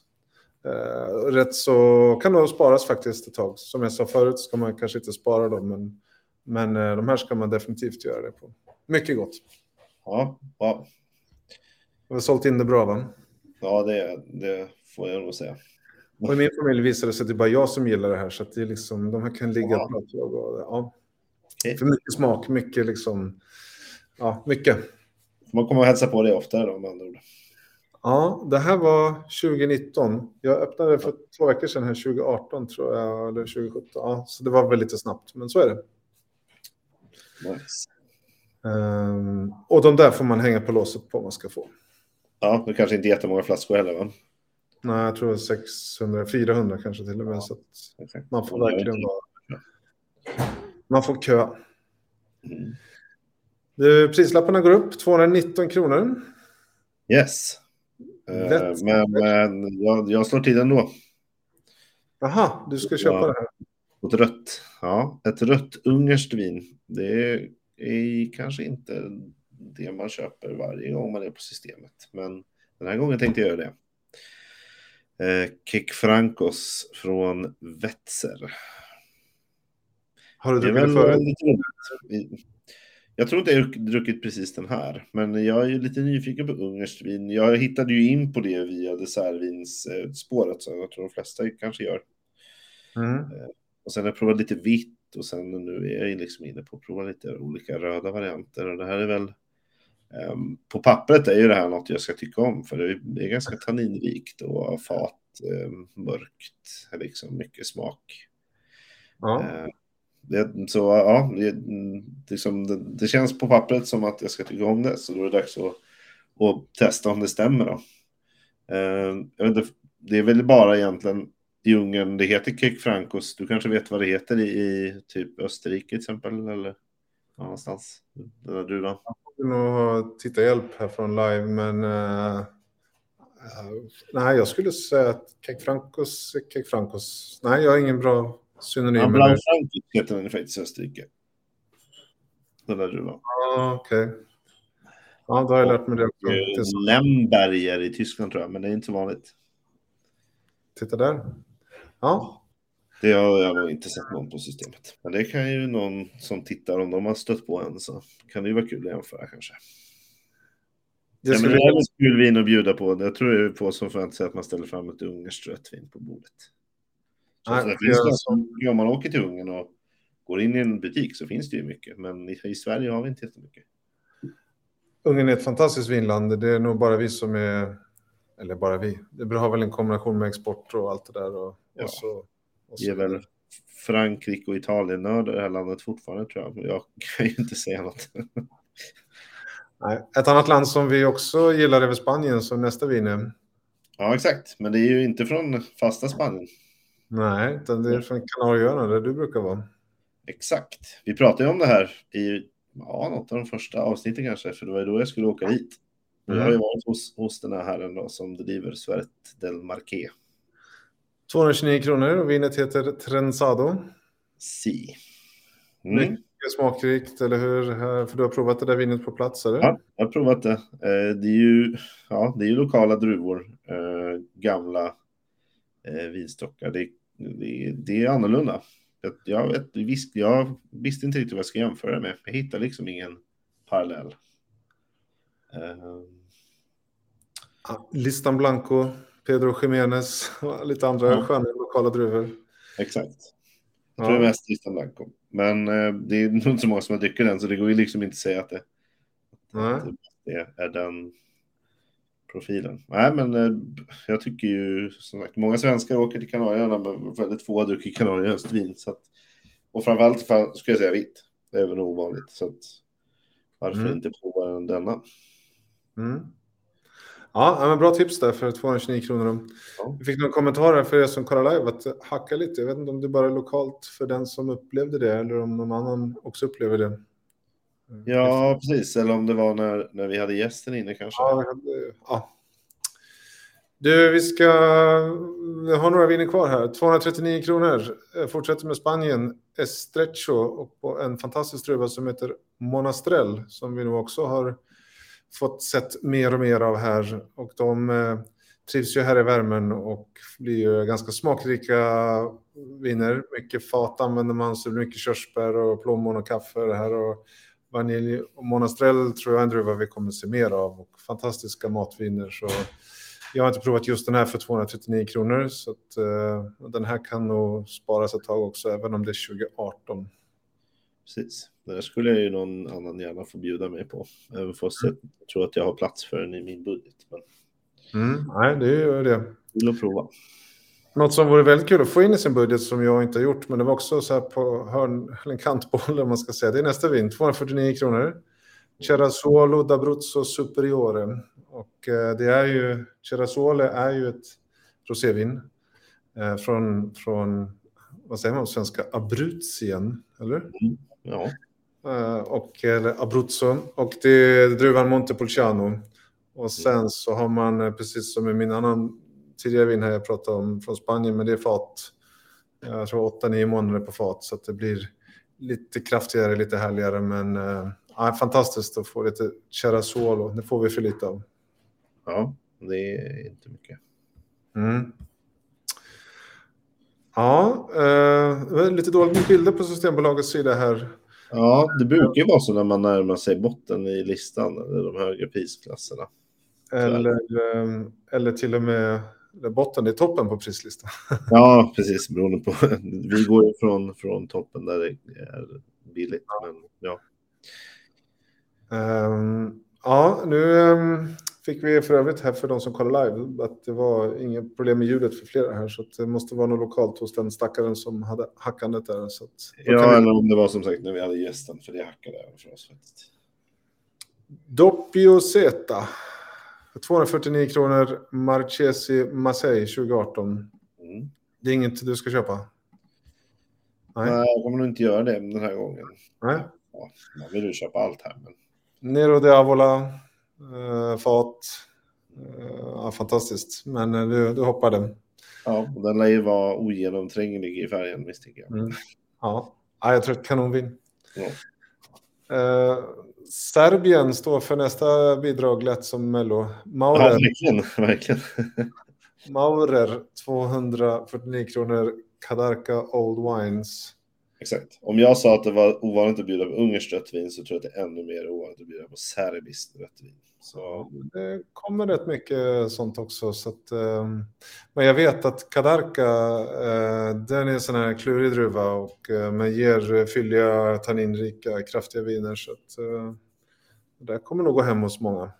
Eh, rätt så kan nog sparas faktiskt ett tag. Som jag sa förut ska man kanske inte spara dem, men, men eh, de här ska man definitivt göra det på. Mycket gott. Ja, ja. Har vi sålt in det bra va? Ja, det, det får jag nog säga. Och i min familj visar det sig att det är bara jag som gillar det här. Så det är liksom, de här kan ligga Ja. bra ja. För mycket smak, mycket liksom. Ja, mycket. Man kommer att hälsa på det oftare då, med andra ord. Ja, det här var 2019. Jag öppnade för två veckor sedan här 2018 tror jag, eller 2017. Ja, så det var väl lite snabbt, men så är det. Nice. Ehm, och de där får man hänga på låset på om man ska få. Ja, det kanske inte är jättemånga flaskor heller, va? Nej, jag tror det är 600, 400 kanske till och med. Så att Exakt. man får Ja, verkligen vara... Man får kö. Mm. Du, prislapparna går upp, 219 kronor. Yes. Eh, Lätt. men men jag, jag slår till ändå. Aha, du ska köpa Ja. det här. Ett rött. Ja, ett rött ungerskt vin. Det är, kanske inte det man köper varje gång man är på systemet. Men den här gången tänkte jag göra det. Eh, Kik Frankos från Wetzer. Har du Det druckit väl det förut? Jag tror inte jag druckit precis den här, men jag är ju lite nyfiken på ungerskt vin. Jag hittade ju in på det via dessertvinsspåret, så jag tror de flesta kanske gör. Mm. Och sen har jag provat lite vitt och sen nu är jag liksom inne på att prova lite olika röda varianter. Och det här är väl... ehm, på pappret är ju det här något jag ska tycka om, för det är- ganska tanninrikt och fat, um, mörkt, liksom mycket smak. Ja. Eh, det, så ja, det, liksom, det, det känns på pappret som att jag ska tycka om det, så då är det dags att, att testa om det stämmer. Då. Eh, jag vet inte, det är väl bara egentligen i Ungern, det heter Kek Frankos, du kanske vet vad det heter i, i typ Österrike till exempel, eller någonstans, den där druvan. Jag nog ha tittarhjälp här från live, men... uh, uh, nej, jag skulle säga att Kek Frankos Kek Frankos. Nej, jag har ingen bra synonym. Ja, med Blanc det. Frank heter den faktiskt i Österrike. Den där druvan. Ja, okej. Ja, då har jag lärt mig det också. Eh. Lemberger i Tyskland tror jag, men det är inte så vanligt. Titta där. Ja, Det har jag nog inte sett någon på systemet. Men det kan ju någon som tittar, om de har stött på en så kan det ju vara kul att jämföra kanske. det Ja, men skulle det är kul vin att bjuda på. Jag tror det är få som förväntar sig att man ställer fram ett ungerskt rött vin på bordet. Så Nej, det det finns är så. mycket. Om man åker till Ungern och går in i en butik så finns det ju mycket. Men i, i Sverige har vi inte jättemycket. Ungern är ett fantastiskt vinland. Det är nog bara vi som är... Eller bara vi. Det har väl en kombination med export och allt det där. Och, Ja. och så, och Vi är så. väl Frankrike och Italien-nördar i det här landet fortfarande tror jag. Men jag kan ju inte säga något. Nej. Ett annat land som vi också gillar är väl Spanien som nästa vin är. Ja, exakt. Men det är ju inte från fasta Spanien. Nej, utan det är från Kanarieöarna där du brukar vara. Exakt. Vi pratade ju om det här i ja, något av de första avsnitten kanske, för det var ju då jag skulle åka dit. Och Jag har ju Mm. varit hos, hos den här herren då, som driver Suert del Marqué. 229 kronor och vinet heter Trenzado. Si. Mycket Mm. smakrikt, eller hur? För du har provat det där vinet på plats, eller? Ja, jag har provat det. Eh, det, är ju, ja, det är ju lokala druvor, eh, gamla eh, vinstockar. Det, det, det är annorlunda. Jag, jag, vet, visst, jag visste inte riktigt vad jag ska jämföra det med. Jag hittar liksom ingen parallell. Ja, Listan Blanco, Pedro Jiménez och lite andra Ja. sköna lokala druvor. exakt. Jag tror Ja. mest Tristan Blanco. Men eh, det är nog inte så många som har druckit den, så det går ju liksom inte att säga att det, att det är den profilen. Nej, men eh, jag tycker ju som sagt, många svenskar åker till Kanarieöarna, men väldigt få har druckit Kanarieöskt vin. Så att, och framförallt skulle jag säga vitt. Det är väl ovanligt. Så att, varför Mm. inte prova denna? Mm. Ja, men bra tips där för 229 kronor. Ja. Vi fick några kommentarer för er som kollar live att hacka lite. Jag vet inte om det bara är lokalt för den som upplevde det eller om någon annan också upplever det. Ja, precis. Eller om det var när, när vi hade gästen inne kanske. Ja, ja. Du, vi ska vi har några viner kvar här. 239 kronor. Jag fortsätter med Spanien. Estrecho och på en fantastisk druva som heter Monastrell som vi nu också har fått sett mer och mer av här. Och de eh, trivs ju här i värmen och blir ju ganska smakrika viner. Mycket fat använder man, så det blir mycket körsbär och plommon och kaffe det här. Och vanilj. Och Monastrell tror jag en druva vi kommer se mer av. Och fantastiska matviner. Så jag har inte provat just den här för 239 kronor. Så att, uh, den här kan nog sparas ett tag också, även om det är 2018. Precis. Det där skulle jag ju någon annan gärna få bjuda mig på. Även fast jag tror att jag har plats för den i min budget. Men... Mm, nej, det är ju det. Vill att prova. Något som vore väldigt kul att få in i sin budget som jag inte har gjort, men det var också så här på hörn, eller en kantboll om man ska säga. Det är nästa vin, 249 kronor. Cerasuolo d'Abruzzo Superiore. Och eh, det är ju, Cerasuole är ju ett rosévin eh, från, från, vad säger man svenska, Abruzzien, eller? Mm. Ja. Eh, och, eller Abruzzo. Och det är druvan Montepulciano. Och sen så har man, precis som i min annan tidigare vin här jag pratade om från Spanien, men det är fat. Jag tror 8-9 månader på fat, så att det blir lite kraftigare, lite härligare, men äh, fantastiskt att få lite Cerasuolo. Det får vi för lite av. Ja, det är inte mycket. Mm. Ja, eh, lite dåligt bilder på Systembolagets sida här. Ja, det brukar ju vara så när man närmar sig botten i listan, eller de högre prisklasserna. Eller, eh, eller till och med botten i toppen på prislistan. Ja, precis. Beroende på. Vi går ju från, från toppen där det är billigt. Men, ja. Um, ja, nu um, fick vi för övrigt här för de som kollar live att det var inget problem med ljudet för flera här. Så det måste vara något lokalt hos den stackaren som hade hackandet där. Så ja, eller om det var som sagt när vi hade gästen, för det hackade även för oss faktiskt. Doppio Zeta. 249 kronor, Marchesi Marseille 2018. Mm. Det är inget du ska köpa? Nej, Nej jag kommer nog inte göra det den här gången. Nej. Ja, man vill ju köpa allt här. Men... Nero de Avola, eh, fat. Eh, ja, fantastiskt, men eh, du, du hoppade. Ja, och den lär ju vara ogenomtränglig i färgen misstänker jag. Mm. Ja. ja, jag tror att kanonvin. Ja. Eh, Serbien står för nästa bidrag lätt som Mello. Maurer. Ja, verkligen. verkligen. Maurer 249 kronor. Kadarka Old Wines. Exakt. Om jag sa att det var ovanligt att bjuda på ungerskt rött vin så tror jag att det är ännu mer ovanligt att bjuda på serbiskt rött vin. Så... Det kommer rätt mycket sånt också. Så att, um, men jag vet att Kadarka, uh, den är en sån här klurig druva och uh, men ger fylliga, tanninrika, kraftiga viner. Så att, uh, det kommer nog gå hem hos många.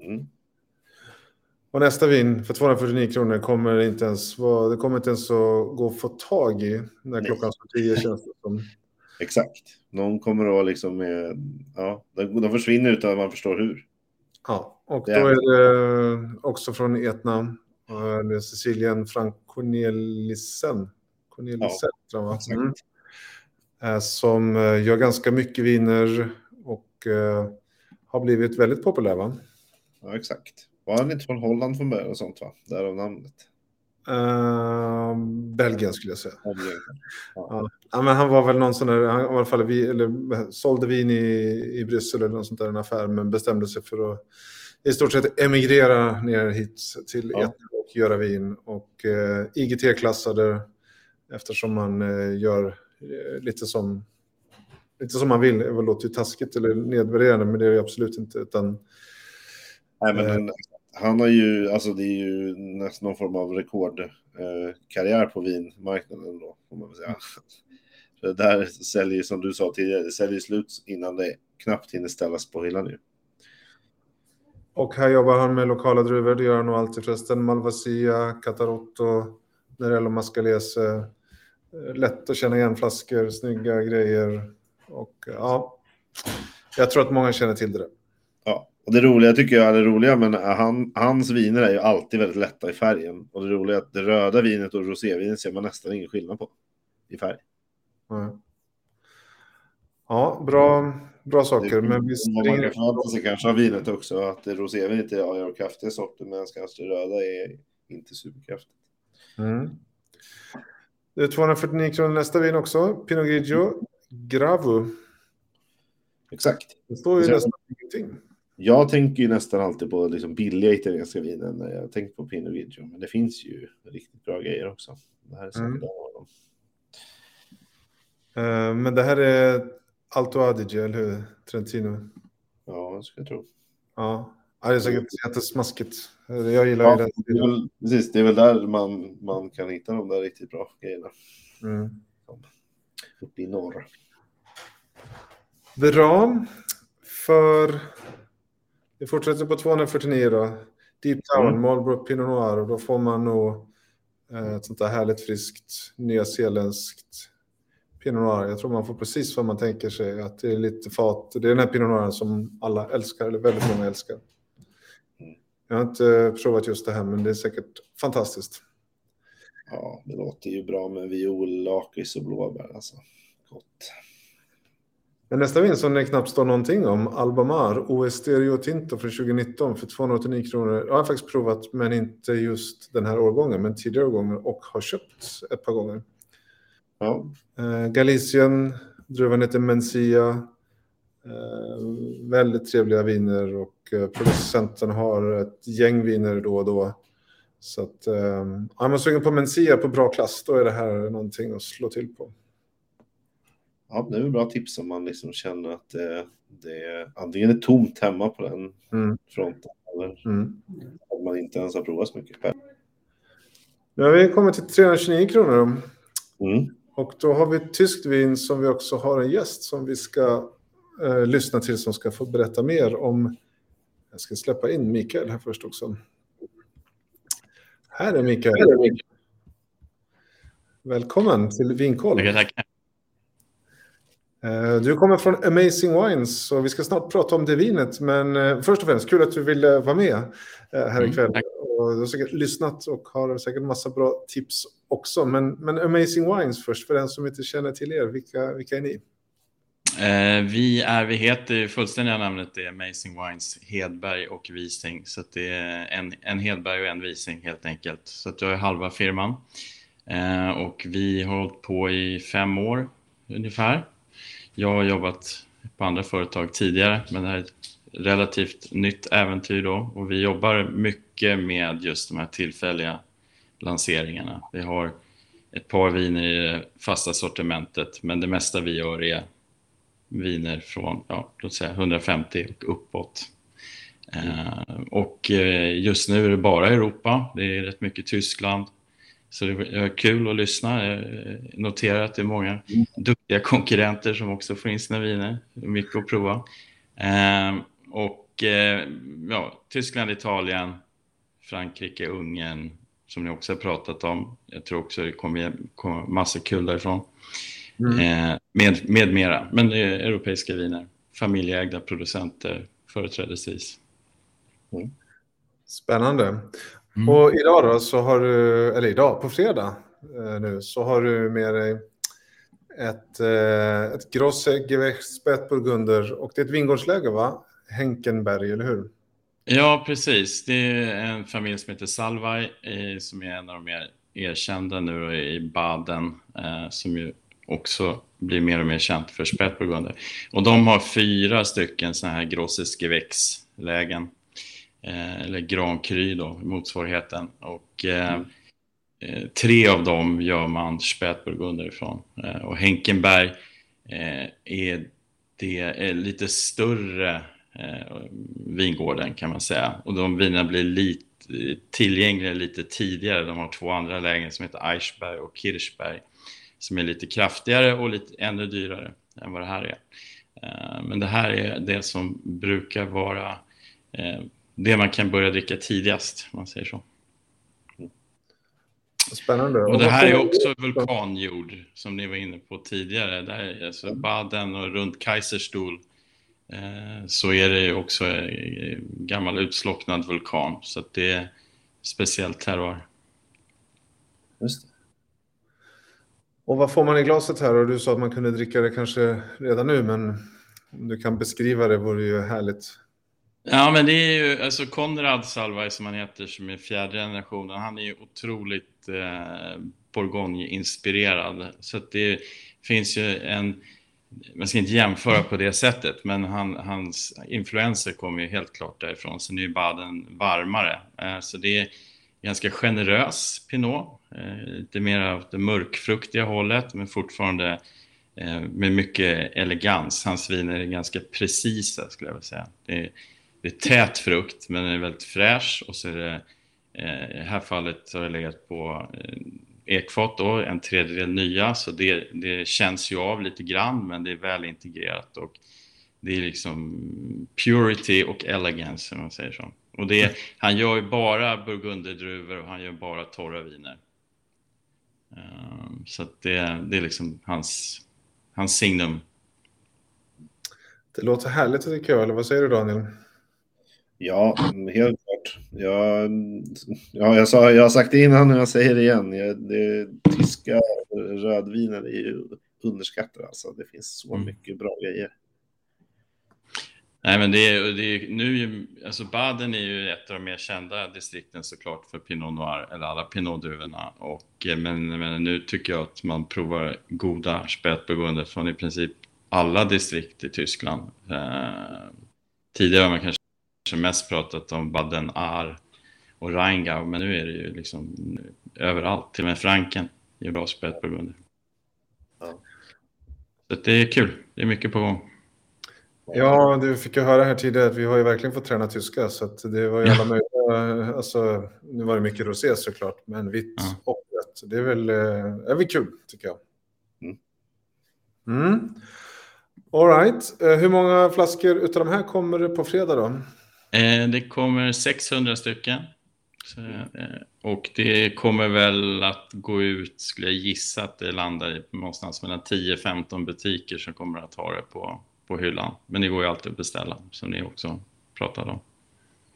Mm. Och nästa vin för 249 kronor kommer inte ens, det kommer inte ens att gå att få tag i när Nej. klockan slår tio känns det som. Exakt. De kommer att liksom, ja, de försvinner utan att man förstår hur. Ja, och då är det också från Etna, Sicilien, Frank Cornelissen. Cornelissen, ja, va? Mm. Som eh, gör ganska mycket viner och uh, har blivit väldigt populär, va? Ja, exakt. Var han inte från Holland från början och sånt, va? Därav namnet. Uh, Belgien skulle jag säga. Ja. Ja. ja. men han var väl någon sån där, han i alla fall vi, eller, sålde vin i, i Bryssel eller något sånt där, en affär, men bestämde sig för att i stort sett emigrera ner hit till ja. Etna och göra vin. Och eh, IGT-klassade eftersom man eh, gör eh, lite som lite som man vill. Det låter ju taskigt eller nedvärderande, men det är det absolut inte. Utan, Nej, men den, han har ju, alltså det är ju nästan någon form av rekordkarriär eh, på vinmarknaden då, får man väl säga. För det där säljer, som du sa tidigare, det säljer slut innan det knappt hinner ställas på hyllan nu. Och här jobbar han med lokala druvor, det gör han nog alltid förresten. Malvasia, Catarotto, Nerello Mascalese. Lätt att känna igen flaskor, snygga grejer. Och ja, jag tror att många känner till det. Ja, och det roliga tycker jag, det roliga, men han, hans viner är ju alltid väldigt lätta i färgen. Och det roliga är att det röda vinet och rosévinet ser man nästan ingen skillnad på i färg. Ja, ja bra, bra saker. Men visst, man kan förvänta sig kanske av vinet också att rosévinet är av kraftiga sorter, medan kanske det röda är inte superkraftigt. Mm. Det är 249 kronor nästa vin också. Pinot Grigio Gravo. Exakt. Det står ju nästan ingenting. Jag tänker ju nästan alltid på liksom billiga italienska viner när jag tänker på Pinot Grigio. Men det finns ju riktigt bra grejer också. Det här är säkert mm. Uh, men det här är Alto Adige, eller hur? Trentino. Ja, det ska jag tro. Ja, ja det är säkert jättesmaskigt. Jag gillar Ja, ju det, är väl, precis, det är väl där man, man kan hitta de där riktigt bra grejerna. det. Mm. Uppe i norr. Bra. För... Vi fortsätter på 249 då. Deep Town, Mm. Marlboro Pinot Noir. Och då får man nog eh, ett sånt där härligt friskt nyzeeländskt Pinot Noir. Jag tror man får precis vad man tänker sig. Att det är lite fat. Det är den här Pinot Noiren som alla älskar, eller väldigt många älskar. Jag har inte provat just det här, men det är säkert fantastiskt. Ja, det låter ju bra med viol, lakrits och blåbär. Alltså. Gott. Men nästa vinst som det knappt står någonting om, Albamar, OS Stereo Tinto för 2019 för 289 kronor. Jag har faktiskt provat, men inte just den här årgången, men tidigare årgångar och har köpt ett par gånger. Ja, Eh, Galicien, druvan heter Mencia. Eh, väldigt trevliga viner och eh, producenten har ett gäng viner då och då. Så att, eh, är man sugen på Mencia på bra klass, då är det här någonting att slå till på. Ja, det är väl bra tips om man liksom känner att det, det är antingen är tomt hemma på den Mm. fronten eller Mm. att man inte ens har provat så mycket själv. Nu har vi kommit till 329 kronor. Mm. Och då har vi ett tyskt vin som vi också har en gäst som vi ska eh, lyssna till som ska få berätta mer om. Jag ska släppa in Mikael här först också. Här är Mikael. Välkommen till Vinkoll. Tackar, tackar. Eh, Du kommer från Amazing Wines så vi ska snart prata om det vinet. Men eh, först och främst, kul att du ville vara med eh, här Mm, ikväll. tack. Och du har säkert lyssnat och har säkert massa bra tips också. Men, men Amazing Wines först, för den som inte känner till er, vilka, vilka är ni? Eh, vi är, vi heter fullständiga namnet är Amazing Wines Hedberg och Vising. Så det är en, en Hedberg och en Vising helt enkelt. Så att jag är halva firman. Eh, och vi har hållit på i fem år ungefär. Jag har jobbat på andra företag tidigare, men det här är ett relativt nytt äventyr då. Och vi jobbar mycket med just de här tillfälliga lanseringarna. Vi har ett par viner i det fasta sortimentet, men det mesta vi gör är viner från ja, låt säga 150 och uppåt. Eh, och eh, just nu är det bara Europa, det är rätt mycket Tyskland. Så det är kul att lyssna. Jag noterar att det är många duktiga konkurrenter som också får in sina viner. Mycket att prova. Eh, och eh, ja, Tyskland, Italien, Frankrike, Ungern som ni också har pratat om. Jag tror också det kommer, kommer massa kul därifrån. Eh, med, med mera. Men det är europeiska viner. Familjeägda producenter företrädesvis. Spännande. Mm. Och idag då så har du, eller idag på fredag eh, nu, så har du med dig ett, eh, ett Grosse Gewächs Spätburgunder och det är ett vingårdsläge va? Henkenberg, eller hur? Ja, precis. Det är en familj som heter Salvai som är en av de mer erkända nu i Baden eh, som ju också blir mer och mer känt för spätburgunder. Och de har fyra stycken sådana här Grosses Gewächs-lägen. Eh, eller Grand Cru då, motsvarigheten. Och eh, eh, tre av dem gör man spätburgunder ifrån. Eh, och Henkenberg eh, är det är lite större vingården kan man säga. Och de vinerna blir lite tillgängliga lite tidigare. De har två andra lägen som heter Eichberg och Kirchberg som är lite kraftigare och lite ännu dyrare än vad det här är. Men det här är det som brukar vara det man kan börja dricka tidigast, om man säger så. Spännande. Och det här är också vulkanjord, som ni var inne på tidigare. Där är alltså Baden och runt Kaiserstuhl eh, så är det ju också en gammal utslocknad vulkan. Så att det är speciellt terroir. Just det. Och vad får man i glaset här? Och du sa att man kunde dricka det kanske redan nu, men om du kan beskriva det vore ju härligt. Ja, men det är ju alltså Konrad Salvaj som han heter, som är fjärde generationen. Han är ju otroligt eh, Bourgogne-inspirerad. Så att det finns ju en, man ska inte jämföra på det sättet, men han, hans influenser kommer ju helt klart därifrån. Sen är ju Baden varmare. Eh, så det är ganska generös Pinot. Eh, lite mer av det mörkfruktiga hållet, men fortfarande eh, med mycket elegans. Hans viner är ganska precisa skulle jag vilja säga. Det är, det är tät frukt men den är väldigt fräsch och så är det eh, i det här fallet har det legat på eh, ekfat då, en tredjedel nya så det, det känns ju av lite grann men det är väl integrerat och det är liksom purity och elegance om man säger så. Och det, han gör ju bara burgunderdruvor och han gör bara torra viner. Um, så det, det är liksom hans, hans signum. Det låter härligt tycker jag, eller vad säger du Daniel? Ja, helt klart. Jag, ja, jag, sa, jag har sagt det innan och jag säger det igen. Jag, det, tyska rödviner är ju underskattade alltså. Det finns så Mm. mycket bra grejer. Nej, men det är, det är nu, alltså Baden är ju ett av de mer kända distrikten såklart för Pinot Noir, eller alla Pinot-druvorna. Och, eh, men, men nu tycker jag att man provar goda spätburgunder från i princip alla distrikt i Tyskland. Eh, tidigare har man kanske mest pratat om Baden Ahr och Rheingau, men nu är det ju liksom överallt, till och med Franken ger bra spätburgunder. Ja. Så det är kul, det är mycket på gång. Ja, du fick ju höra här tidigare att vi har ju verkligen fått träna tyska så att det var ju alla möjliga, alltså nu var det mycket rosé såklart, men vitt Ja. och rött. Det är väl, eh, är väl kul tycker jag. Mm. Mm. All right. Eh, Hur många flaskor utav de här kommer det på fredag då? Eh, det kommer 600 stycken. Eh, och det kommer väl att gå ut, skulle jag gissa, att det landar i någonstans mellan 10-15 butiker som kommer att ha det på, på hyllan. Men det går ju alltid att beställa, som ni också pratade om.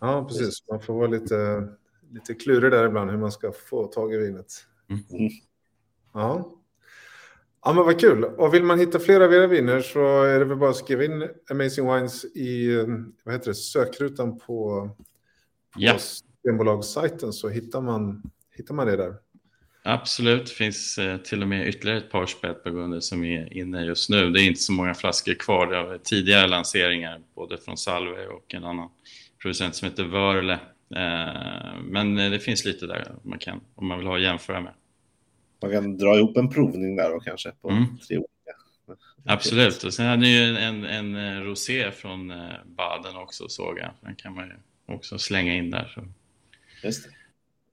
Ja, precis. Man får vara lite, lite klurig där ibland hur man ska få tag i vinet. Mm. Ja. Ja, men vad kul. Och vill man hitta fler av era viner så är det väl bara att skriva in Amazing Wines i eh, vad heter det, sökrutan på, på Ja. Systembolagssajten så hittar man, hittar man det där. Absolut, det finns eh, till och med ytterligare ett par spätburgunder som är inne just nu. Det är inte så många flaskor kvar. Det har tidigare lanseringar, både från Salve och en annan producent som heter Wörle. Eh, men det finns lite där man kan, om man vill ha att jämföra med. Man kan dra ihop en provning där och kanske på Mm. tre olika. Absolut, och sen hade ni ju en, en, en rosé från eh, Baden också såg jag. Den kan man ju också slänga in där. Så Just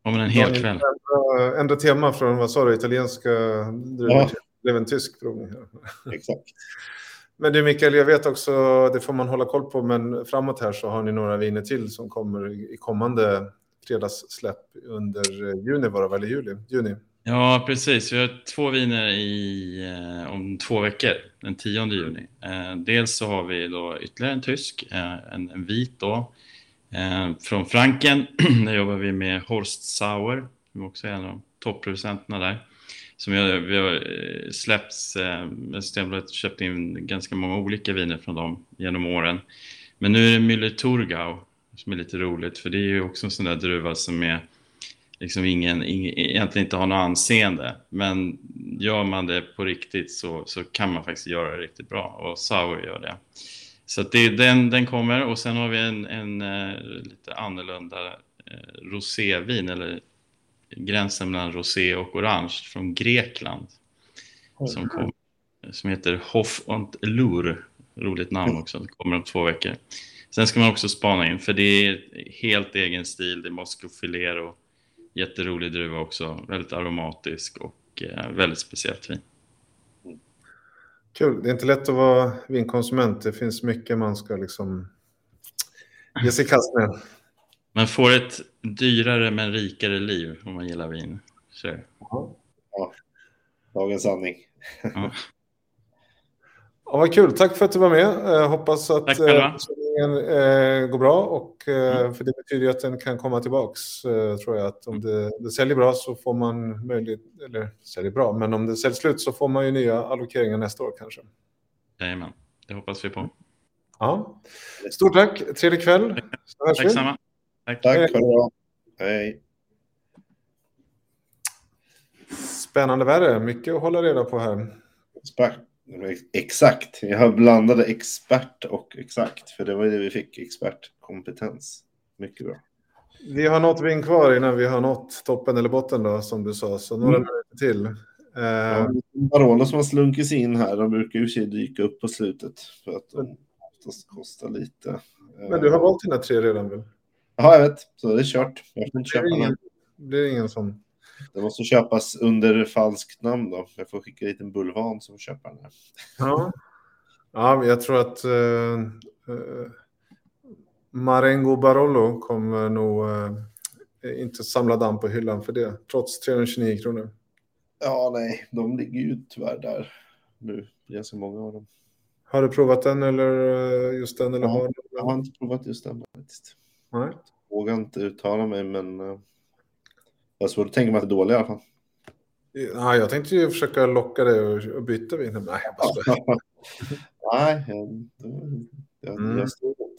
det. man en hel kväll. Ändra, ändra tema från, vad sa du, italienska druvor Ja. blev en tysk provning. Exakt. Men du Mikael, jag vet också, det får man hålla koll på, men framåt här så har ni några viner till som kommer i kommande fredagssläpp under eh, juni var det väl, eller juli? Juni. Ja, precis. Vi har två viner i, eh, om två veckor, den 10 juni. Eh, dels så har vi då ytterligare en tysk, eh, en, en vit då, eh, från Franken. där jobbar vi med Horst Sauer, som också är en av topproducenterna där. Som vi har, vi har släppts, eh, Systembolaget har köpt in ganska många olika viner från dem genom åren. Men nu är det Müller Thurgau som är lite roligt, för det är ju också en sån där druva som är liksom ingen, ingen, egentligen inte har något anseende. Men gör man det på riktigt så, så kan man faktiskt göra det riktigt bra och Sauer gör det. Så det, den, den kommer och sen har vi en, en eh, lite annorlunda eh, rosévin eller gränsen mellan rosé och orange från Grekland som, kom, som heter Hoff und Lur. Roligt namn också, det kommer om två veckor. Sen ska man också spana in, för det är helt egen stil, det är Moscow Filero. Jätterolig druva också, väldigt aromatisk och eh, väldigt speciellt vin. Kul. Det är inte lätt att vara vinkonsument. Det finns mycket man ska liksom ge sig i kast med. Man får ett dyrare men rikare liv om man gillar vin. Så. det. Dagens sanning. Ja. Ja, vad kul. Tack för att du var med. Jag hoppas att Tack själva. Eh, eh, går bra. Och, eh, Mm. För det betyder ju att den kan komma tillbaks. Eh, tror jag. Att om det, det säljer bra så får man möjlighet, eller säljer bra, men om det säljs slut så får man ju nya allokeringar nästa år kanske. Jajamän, det hoppas vi på. Ja. Stort tack. Trevlig kväll. Vi. Tack samma. Tack. Tack. Hej. Spännande värre. Mycket att hålla reda på här. Expert. Exakt. Jag blandade expert och exakt. För det var det vi fick. Expertkompetens. Mycket bra. Vi har något vin kvar innan vi har nått toppen eller botten då, som du sa. Så några Mm. till. Eh, Ja, Barolo som har slunkit sig in här, de brukar ju sig dyka upp på slutet för att de oftast kostar lite. Men du har valt dina tre redan väl? Ja, jag vet. Så det är kört. Jag får inte Det köpa blir ingen, någon. det blir ingen sån. Det måste köpas under falskt namn då. Jag får skicka dit en bulvan som köper den här. Ja, ja men jag tror att eh, eh, Marengo Barolo kommer nog eh, inte samla damm på hyllan för det, trots 329 kronor. Ja, nej, de ligger ju tyvärr där nu. Ganska många av dem. Har du provat den eller eh, just den? Eller Ja. har du Jag har inte provat just den faktiskt. Nej. Vågar inte uttala mig, men eh, jag har svårt att det är dåligt i alla fall. Ja, jag tänkte ju försöka locka dig och, byta vin. Nej, jag bara skojar. Nej, jag, jag, Mm. jag står emot.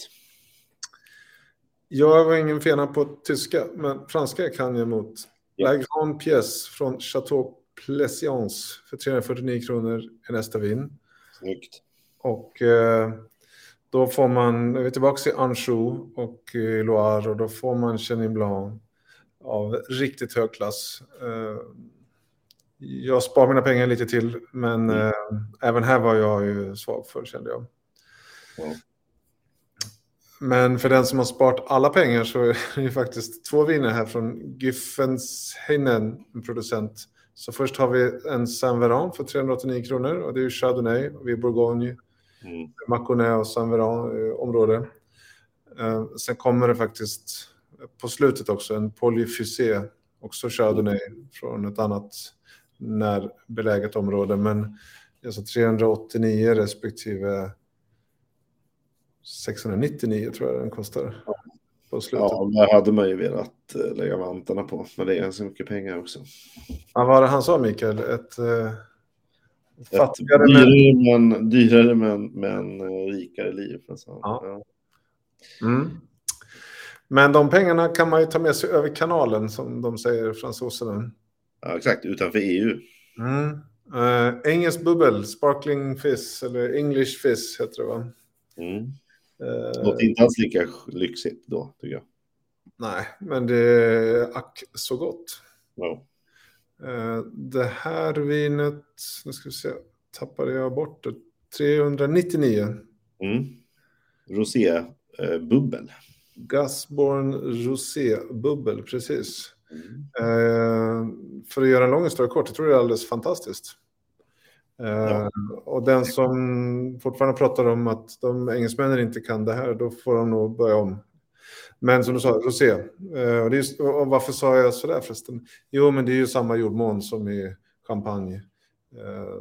Jag var ingen fena på tyska, men franska kan jag mot. Ja. La Grande Pièce från Chateau Plessiance för 349 kronor är nästa vin. Snyggt. Och eh, då får man, vi är tillbaka i Anjou och i Loire och då får man Chenin Blanc av riktigt hög klass. Eh, jag spar mina pengar lite till, men Mm. eh, även här var jag ju svag för kände jag. Ja. Men för den som har sparat alla pengar så är det ju faktiskt två viner här från Gyffensheinen, en producent. Så först har vi en Saint Veran för 389 kronor och det är ju Chardonnay och vi är Bourgogne, Mm. Mâconnais och Saint Veran eh, område. Sen kommer det faktiskt på slutet också en Polyfusé, också Chardonnay från ett annat närbeläget område. Men alltså 389 respektive 699 tror jag den kostar på slutet. Ja, där hade man ju velat eh, lägga vantarna på. Men det är ganska mycket pengar också. Ja, vad var det han sa Mikael? Ett, eh, Ett fattigare men... dyrare, men, dyrare men, men eh, rikare liv. Alltså. Ja. Ja. Mm. Men de pengarna kan man ju ta med sig över kanalen som de säger fransoserna. Ja, exakt, utanför EU. Mm. Uh, engelsk bubbel, sparkling fizz eller English fizz heter det va? Mm. Eh, inte alls lika lyxigt då, tycker jag. nej, men det är ack så gott. Ja. Eh, det här vinet, nu ska vi se, tappade jag bort det. 399. Mm. Rosé eh, bubbel. Gasborn Rosé bubbel, precis. Mm. Eh, för att göra en lång historia kort, jag tror det är alldeles fantastiskt. Eh, Ja. Och den som fortfarande pratar om att de engelsmännen inte kan det här, då får de nog börja om. Men som du sa, rosé. Eh, och, just- och varför sa jag sådär förresten? Jo, men det är ju samma jordmån som i champagne. Eh,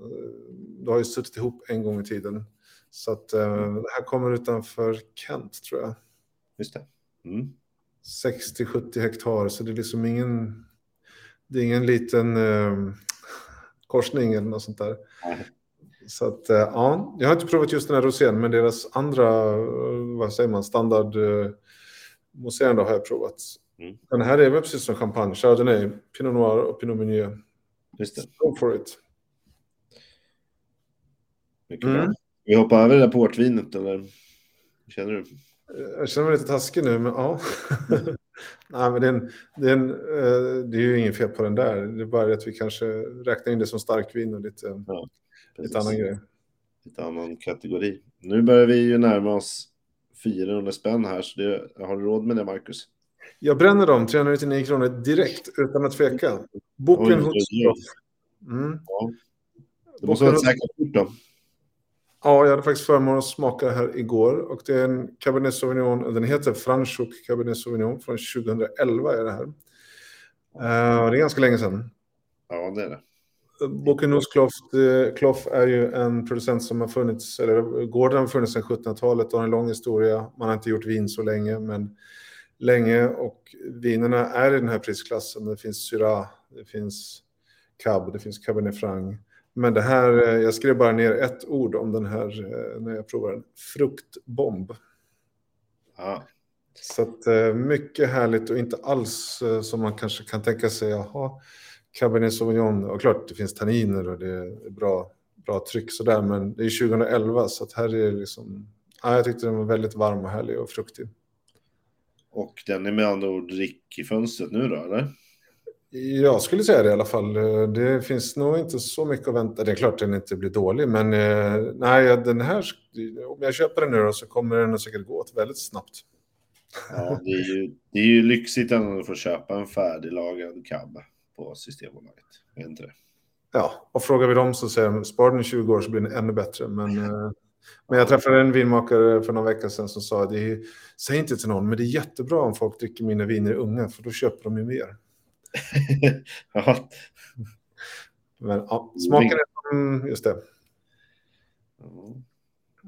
det har ju suttit ihop en gång i tiden. Så att eh, det här kommer utanför Kent, tror jag. Just det. Mm. 60-70 hektar, så det är liksom ingen, det är ingen liten eh, korsning eller något sånt där. Nej. Så att, eh, ja, jag har inte provat just den här rosén, men deras andra, eh, vad säger man, standard eh, mousserande har jag provat. Mm. Den här är väl precis som champagne, chardonnay, pinot noir och pinot meunier. Just det. Go for it. Mycket Mm. bra. Vi hoppar över det där portvinet eller? Hur Känner du? Jag känner mig lite taskig nu, men ja. Nej, men det är, en, det, är en, eh, det är ju inget fel på den där. Det är bara att vi kanske räknar in det som starkvin och lite, lite Precis. annan grej. Lite annan kategori. Nu börjar vi ju närma oss 400 spänn här, så det, har du råd med det, Marcus? Jag bränner dem 399 kronor direkt utan att tveka. Boken hos mm. Ja. Det måste vara ett säkert kort då. Ja, jag hade faktiskt förmånen att smaka här igår och det är en Cabernet Sauvignon, den heter Franschhoek Cabernet Sauvignon från 2011 är det här. Eh, det är ganska länge sedan. Ja, det är det. Bocuse Cloth, eh, är ju en producent som har funnits, eller gården har funnits sedan 1700-talet och har en lång historia. Man har inte gjort vin så länge, men länge och vinerna är i den här prisklassen. Det finns Syrah, det finns Cab, det finns Cabernet Franc. Men det här, eh, jag skrev bara ner ett ord om den här eh, när jag provade den. Fruktbomb. Ja, Så att, eh, mycket härligt och inte alls som man kanske kan tänka sig. Jaha, Cabernet Sauvignon. Och klart, det finns tanniner och det är bra, bra tryck sådär. Men det är 2011 så att här är det liksom... Ja, jag tyckte den var väldigt varm och härlig och fruktig. och den är med andra ord drick i fönstret nu då, eller? Jag skulle säga det i alla fall. Det finns nog inte så mycket att vänta. Det är klart att den inte blir dålig, men eh, nej, den här, om jag köper den nu då, så kommer den säkert gå åt väldigt snabbt. Ja, det är ju, det är ju lyxigt att få köpa en färdiglagad cab på Systembolaget. Är inte det? Ja, och frågar vi dem så säger de spar den i 20 år så blir den ännu bättre. Men, eh, men jag träffade en vinmakare för några veckor sedan som sa det är, säg inte till någon, men det är jättebra om folk dricker mina viner unga för då köper de ju mer. Ja. Men ja, smaken är som, just det.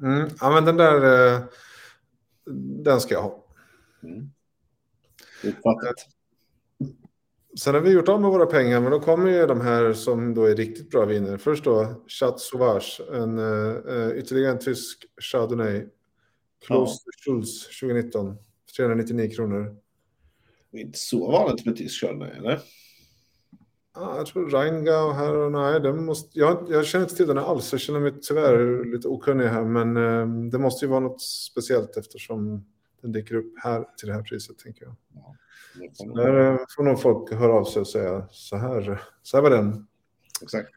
Mm, ja, men den där, eh, den ska jag ha. Mm. Uppfattat. Sen har vi gjort av med våra pengar, men då kommer ju de här som då är riktigt bra viner. Först då Chat Sauvage, en, uh, ytterligare en tysk Chardonnay. Kloster ja. Schultz 2019, 399 kronor. Det är inte så vanligt med tysk Chardonnay, eller? Ja, jag tror Rheingau här och nej, den måste, jag, jag känner inte till den alls. Jag känner mig tyvärr lite okunnig här, men uh, det måste ju vara något speciellt eftersom den dyker upp här till det här priset, tänker jag. Ja. Så där får nog folk höra av sig och säga så här, så här var den. Exakt.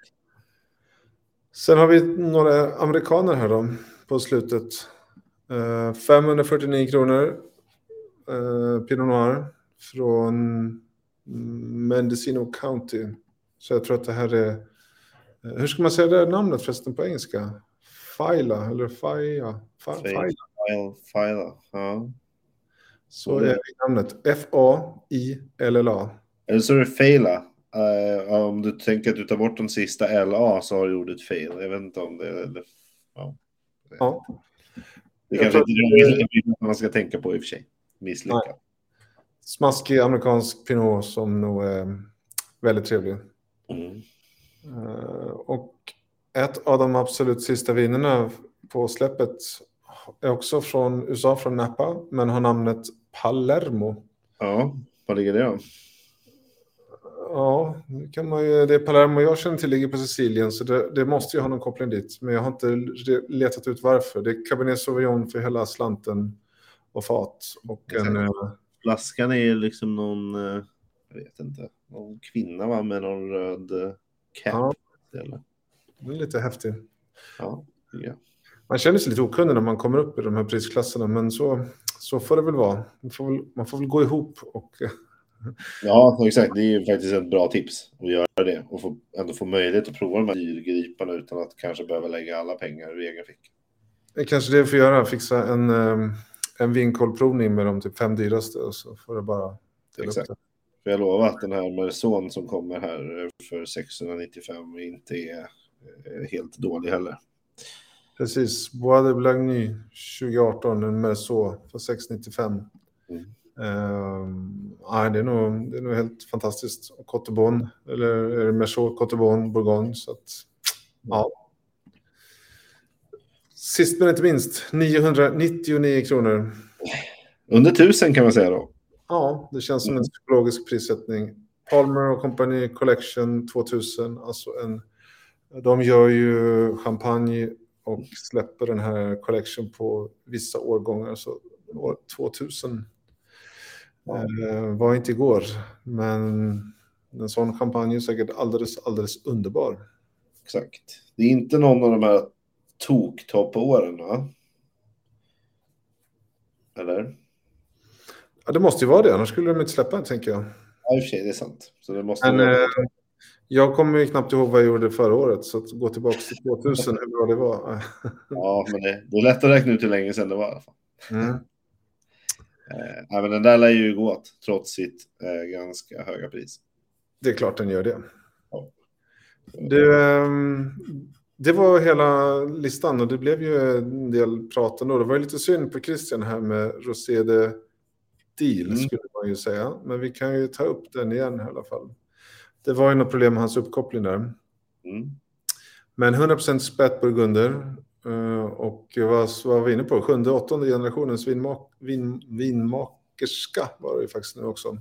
Sen har vi några amerikaner här då på slutet. Uh, 549 kronor. Uh, Pinot Noir från Mendocino County. Så jag tror att det här är... Uh, hur ska man säga det namnet förresten på engelska? Fila eller Faya? Fila. Fila. Ja. Så är namnet F-A-I-L-L-A. Eller så är det Faila. Uh, om du tänker att du tar bort den sista L-A så har du ordet fail. Jag vet inte om det är... Ja. ja. Det kanske inte är det man ska tänka på i och för sig. Misslyckat. Smaskig amerikansk pinot som nog är väldigt trevlig. Mm. Uh, och ett av de absolut sista vinerna på släppet är också från USA, från Napa, men har namnet Palermo. Ja, var ligger det? Ja, det, kan man ju, det är Palermo jag känner till ligger på Sicilien, så det, det, måste ju ha någon koppling dit. Men jag har inte letat ut varför. Det är Cabernet Sauvignon för hela slanten och fat. Och en, eh, Flaskan är liksom någon, eh, jag vet inte, någon kvinna va, med någon röd eh, cap. Ja, eller? Den är lite häftig. Ja, ja. Man känner sig lite okunnig när man kommer upp i de här prisklasserna, men så, så får det väl vara. Man får väl, man får väl gå ihop och... Ja, exakt. Det är ju faktiskt ett bra tips att göra det och få, ändå få möjlighet att prova de här dyrgriparna utan att kanske behöva lägga alla pengar i egen. Det är kanske det vi får göra, fixa en, ehm, en vinkolprovning med de typ fem dyraste och så får det bara dela exakt. upp det. För jag lovar att den här Merson som kommer här för 695 inte är helt dålig heller. Precis, Bois de Blagny 2018, en Merceau för 695. Mm. Uh, det, är nog, det är nog helt fantastiskt. Cottebon, eller Merceau, Cottebon, Bourgogne. Så att, ja. Sist men inte minst, 999 kronor. Under tusen kan man säga då. Ja, det känns som en psykologisk prissättning. Palmer och Company Collection 2000, alltså en... De gör ju champagne och släpper den här collection på vissa årgångar. Så år 2000 eh, var inte igår, men en sån champagne är säkert alldeles, alldeles underbar. Exakt. Det är inte någon av de här toktoppåren, va? Eller? Ja, det måste ju vara det, annars skulle de inte släppa tänker jag. Ja, i och för sig, det är sant. Så det måste Men, vara... eh, jag kommer ju knappt ihåg vad jag gjorde förra året, så att gå tillbaka till 2000, hur bra det var. ja, men det, det är lätt att räkna ut hur länge sedan det var i alla fall. Mm. Eh, men den där lär ju gå åt, trots sitt eh, ganska höga pris. Det är klart den gör det. Ja. Det, ehm, det var hela listan och det blev ju en del prat ändå. Det var lite synd på Christian här med Rosé de Deal, mm. skulle man ju säga. Men vi kan ju ta upp den igen i alla fall. Det var ju något problem med hans uppkoppling där. Mm. Men 100% spätburgunder. Eh, och vad var vi inne på? Sjunde, åttonde generationens vinmak vin, vinmakerska var det ju faktiskt nu också.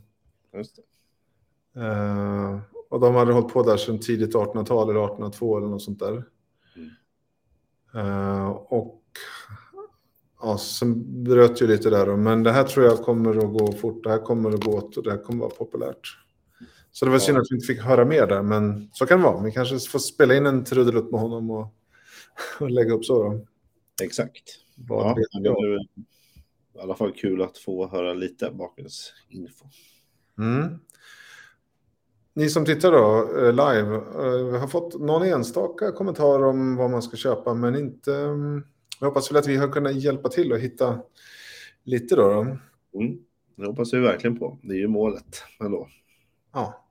Uh, och de hade hållit på där sedan tidigt 1800-tal eller 1802 eller något sånt där. Uh, och ja, sen bröt ju lite där då, men det här tror jag kommer att gå fort. Det här kommer att gå åt och det här kommer att vara populärt. Så det var Ja. synd att vi inte fick höra mer där, men så kan det vara. Vi kanske får spela in en trudelutt med honom och, och lägga upp så. Då. Exakt. Vad Ja, det är i alla fall kul att få höra lite bakgrundsinfo. Mm. Ni som tittar då eh, live eh, har fått någon enstaka kommentar om vad man ska köpa, men inte... mm, Jag hoppas väl att vi har kunnat hjälpa till och hitta lite då. då. Mm. Det hoppas vi verkligen på. Det är ju målet ändå. Ja.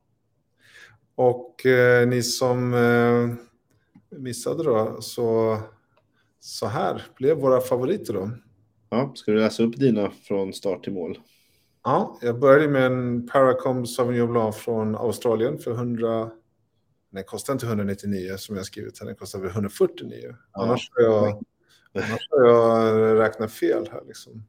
Och eh, ni som eh, missade då, så, så här blev våra favoriter då. Ja, ska du läsa upp dina från start till mål? Ja, jag började med en Paracom Sauvignon Blanc från Australien för 100... Nej, kostar inte 199 som jag skrivit här, den kostar väl 149. Ja. Annars, har jag, annars har jag räknat fel här liksom.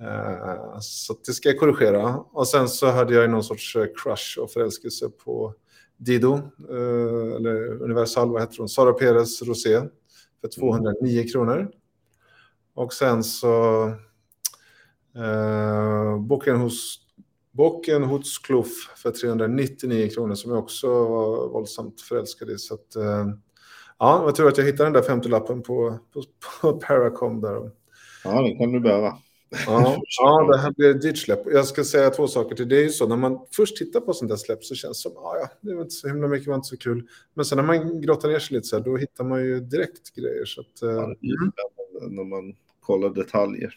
Eh, Så det ska jag korrigera. Och sen så hade jag någon sorts eh, crush och förälskelse på Dido, eh, eller Universal, vad heter hon? Sara Perez Rosé för 209 kronor. Och sen så eh, Bockenhus Bockenhutskloof för 399 kronor som jag också var våldsamt förälskad i. Så att, eh, ja, jag tror att jag hittade den där 50-lappen på, på, på Paracom där. ja, det kan du behöva. Ja, ja, det här blir ett dyrt släpp. Jag ska säga två saker till. Det är ju så, när man först tittar på sånt där släpp så känns det som, ja, ja, det var inte så himla mycket, var inte så kul. Men sen när man grottar ner sig lite så här, då hittar man ju direkt grejer. Så att, Ja, eh, spännande när man kollar detaljer.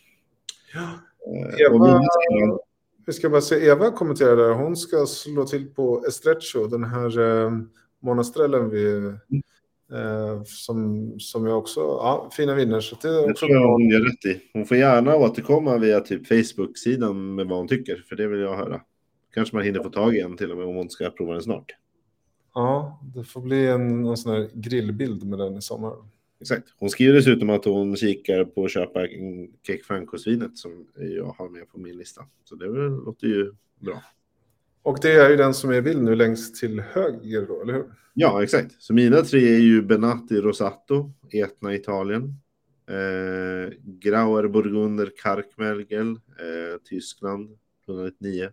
ja. Eh, Eva- Vi ska bara se, Eva kommenterade, hon ska slå till på Estrecho, den här eh, monastrellen vi, eh, som, som jag också, ja, fina vinner. Så det är Det också tror jag hon gör rätt i. Hon får gärna återkomma via typ Facebook-sidan med vad hon tycker, för det vill jag höra. Kanske man hinner få tag i en till och med om hon ska prova den snart. Ja, det får bli en, en sån här grillbild med den i sommar. Exakt. Hon skriver dessutom att hon kikar på att köpa Francos-vinet som jag har med på min lista. Så det låter ju bra. Och det är ju den som är bild nu längst till höger då, eller hur? Ja, exakt. Så mina tre är ju Benatti Rosato, Etna Italien, eh, Grauer Burgunder Karkmelgel, eh, Tyskland 199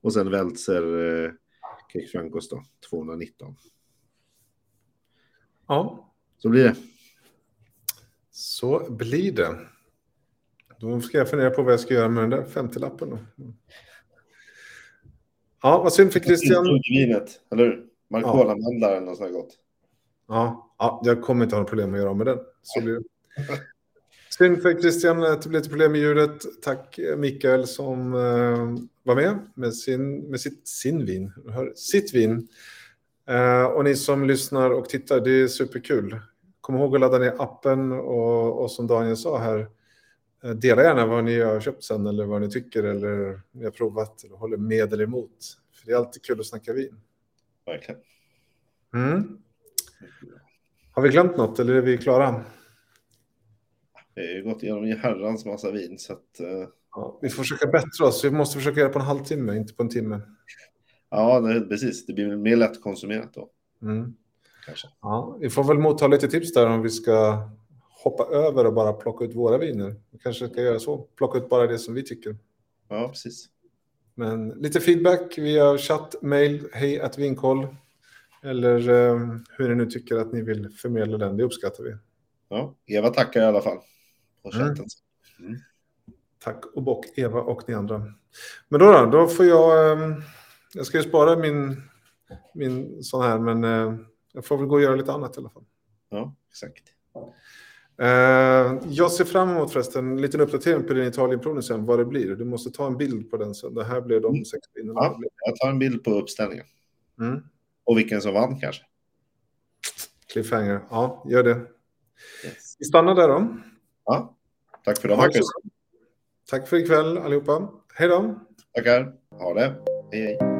och sen Weltzer eh, Cake Francos då, 219. Ja, Så blir det. Så blir det. Då ska jag fundera på vad jag ska göra med den där 50-lappen då. Ja, vad synd för Christian. Vinet, eller hur? Marcola-mandlar eller något sånt gott. Ja, ja, jag kommer inte ha något problem att göra med den. Så blir det. Synd för Christian att det blev lite problem med ljudet. Tack eh, Mikael som eh, var med med, sin, med sitt, sin vin, hör, sitt vin. Eh, och ni som lyssnar och tittar, det är superkul. Kom ihåg att ladda ner appen och, och som Daniel sa här, eh, dela gärna vad ni har köpt sen eller vad ni tycker eller ni har provat eller håller med eller emot. För det är alltid kul att snacka vin. Verkligen. Mm. Har vi glömt något eller är vi klara? Det har gått igenom en herrans massa vin så att eh, Ja, vi får försöka bättra oss. Vi måste försöka göra på en halvtimme, inte på en timme. ja, det, precis. Det blir mer lättkonsumerat då. Mm. Kanske. Ja, vi får väl motta lite tips där om vi ska hoppa över och bara plocka ut våra viner. Vi kanske ska göra så. Plocka ut bara det som vi tycker. Ja, precis. Men lite feedback via chatt, mail, hej att vinkoll. Eller eh, hur ni nu tycker att ni vill förmedla den. Det uppskattar vi. Ja, Eva tackar i alla fall. Och Mm. chatten. Tack och bock, Eva och ni andra. Men då, då, då får jag... Eh, jag ska ju spara min, min sån här, men eh, jag får väl gå och göra lite annat i alla fall. Ja, exakt. Eh, jag ser fram emot förresten en liten uppdatering på din Italienprovning sen, vad det blir. Du måste ta en bild på den sen. Det här blev de Mm. sex vinerna. Ja. Jag tar en bild på uppställningen. Mm. Och vilken som vann kanske. Cliffhanger. Ja, gör det. Yes. Vi stannar där då. Ja, tack för idag, Marcus. Tack för ikväll allihopa. Hej då. Tackar. Ha det. Hej, hej.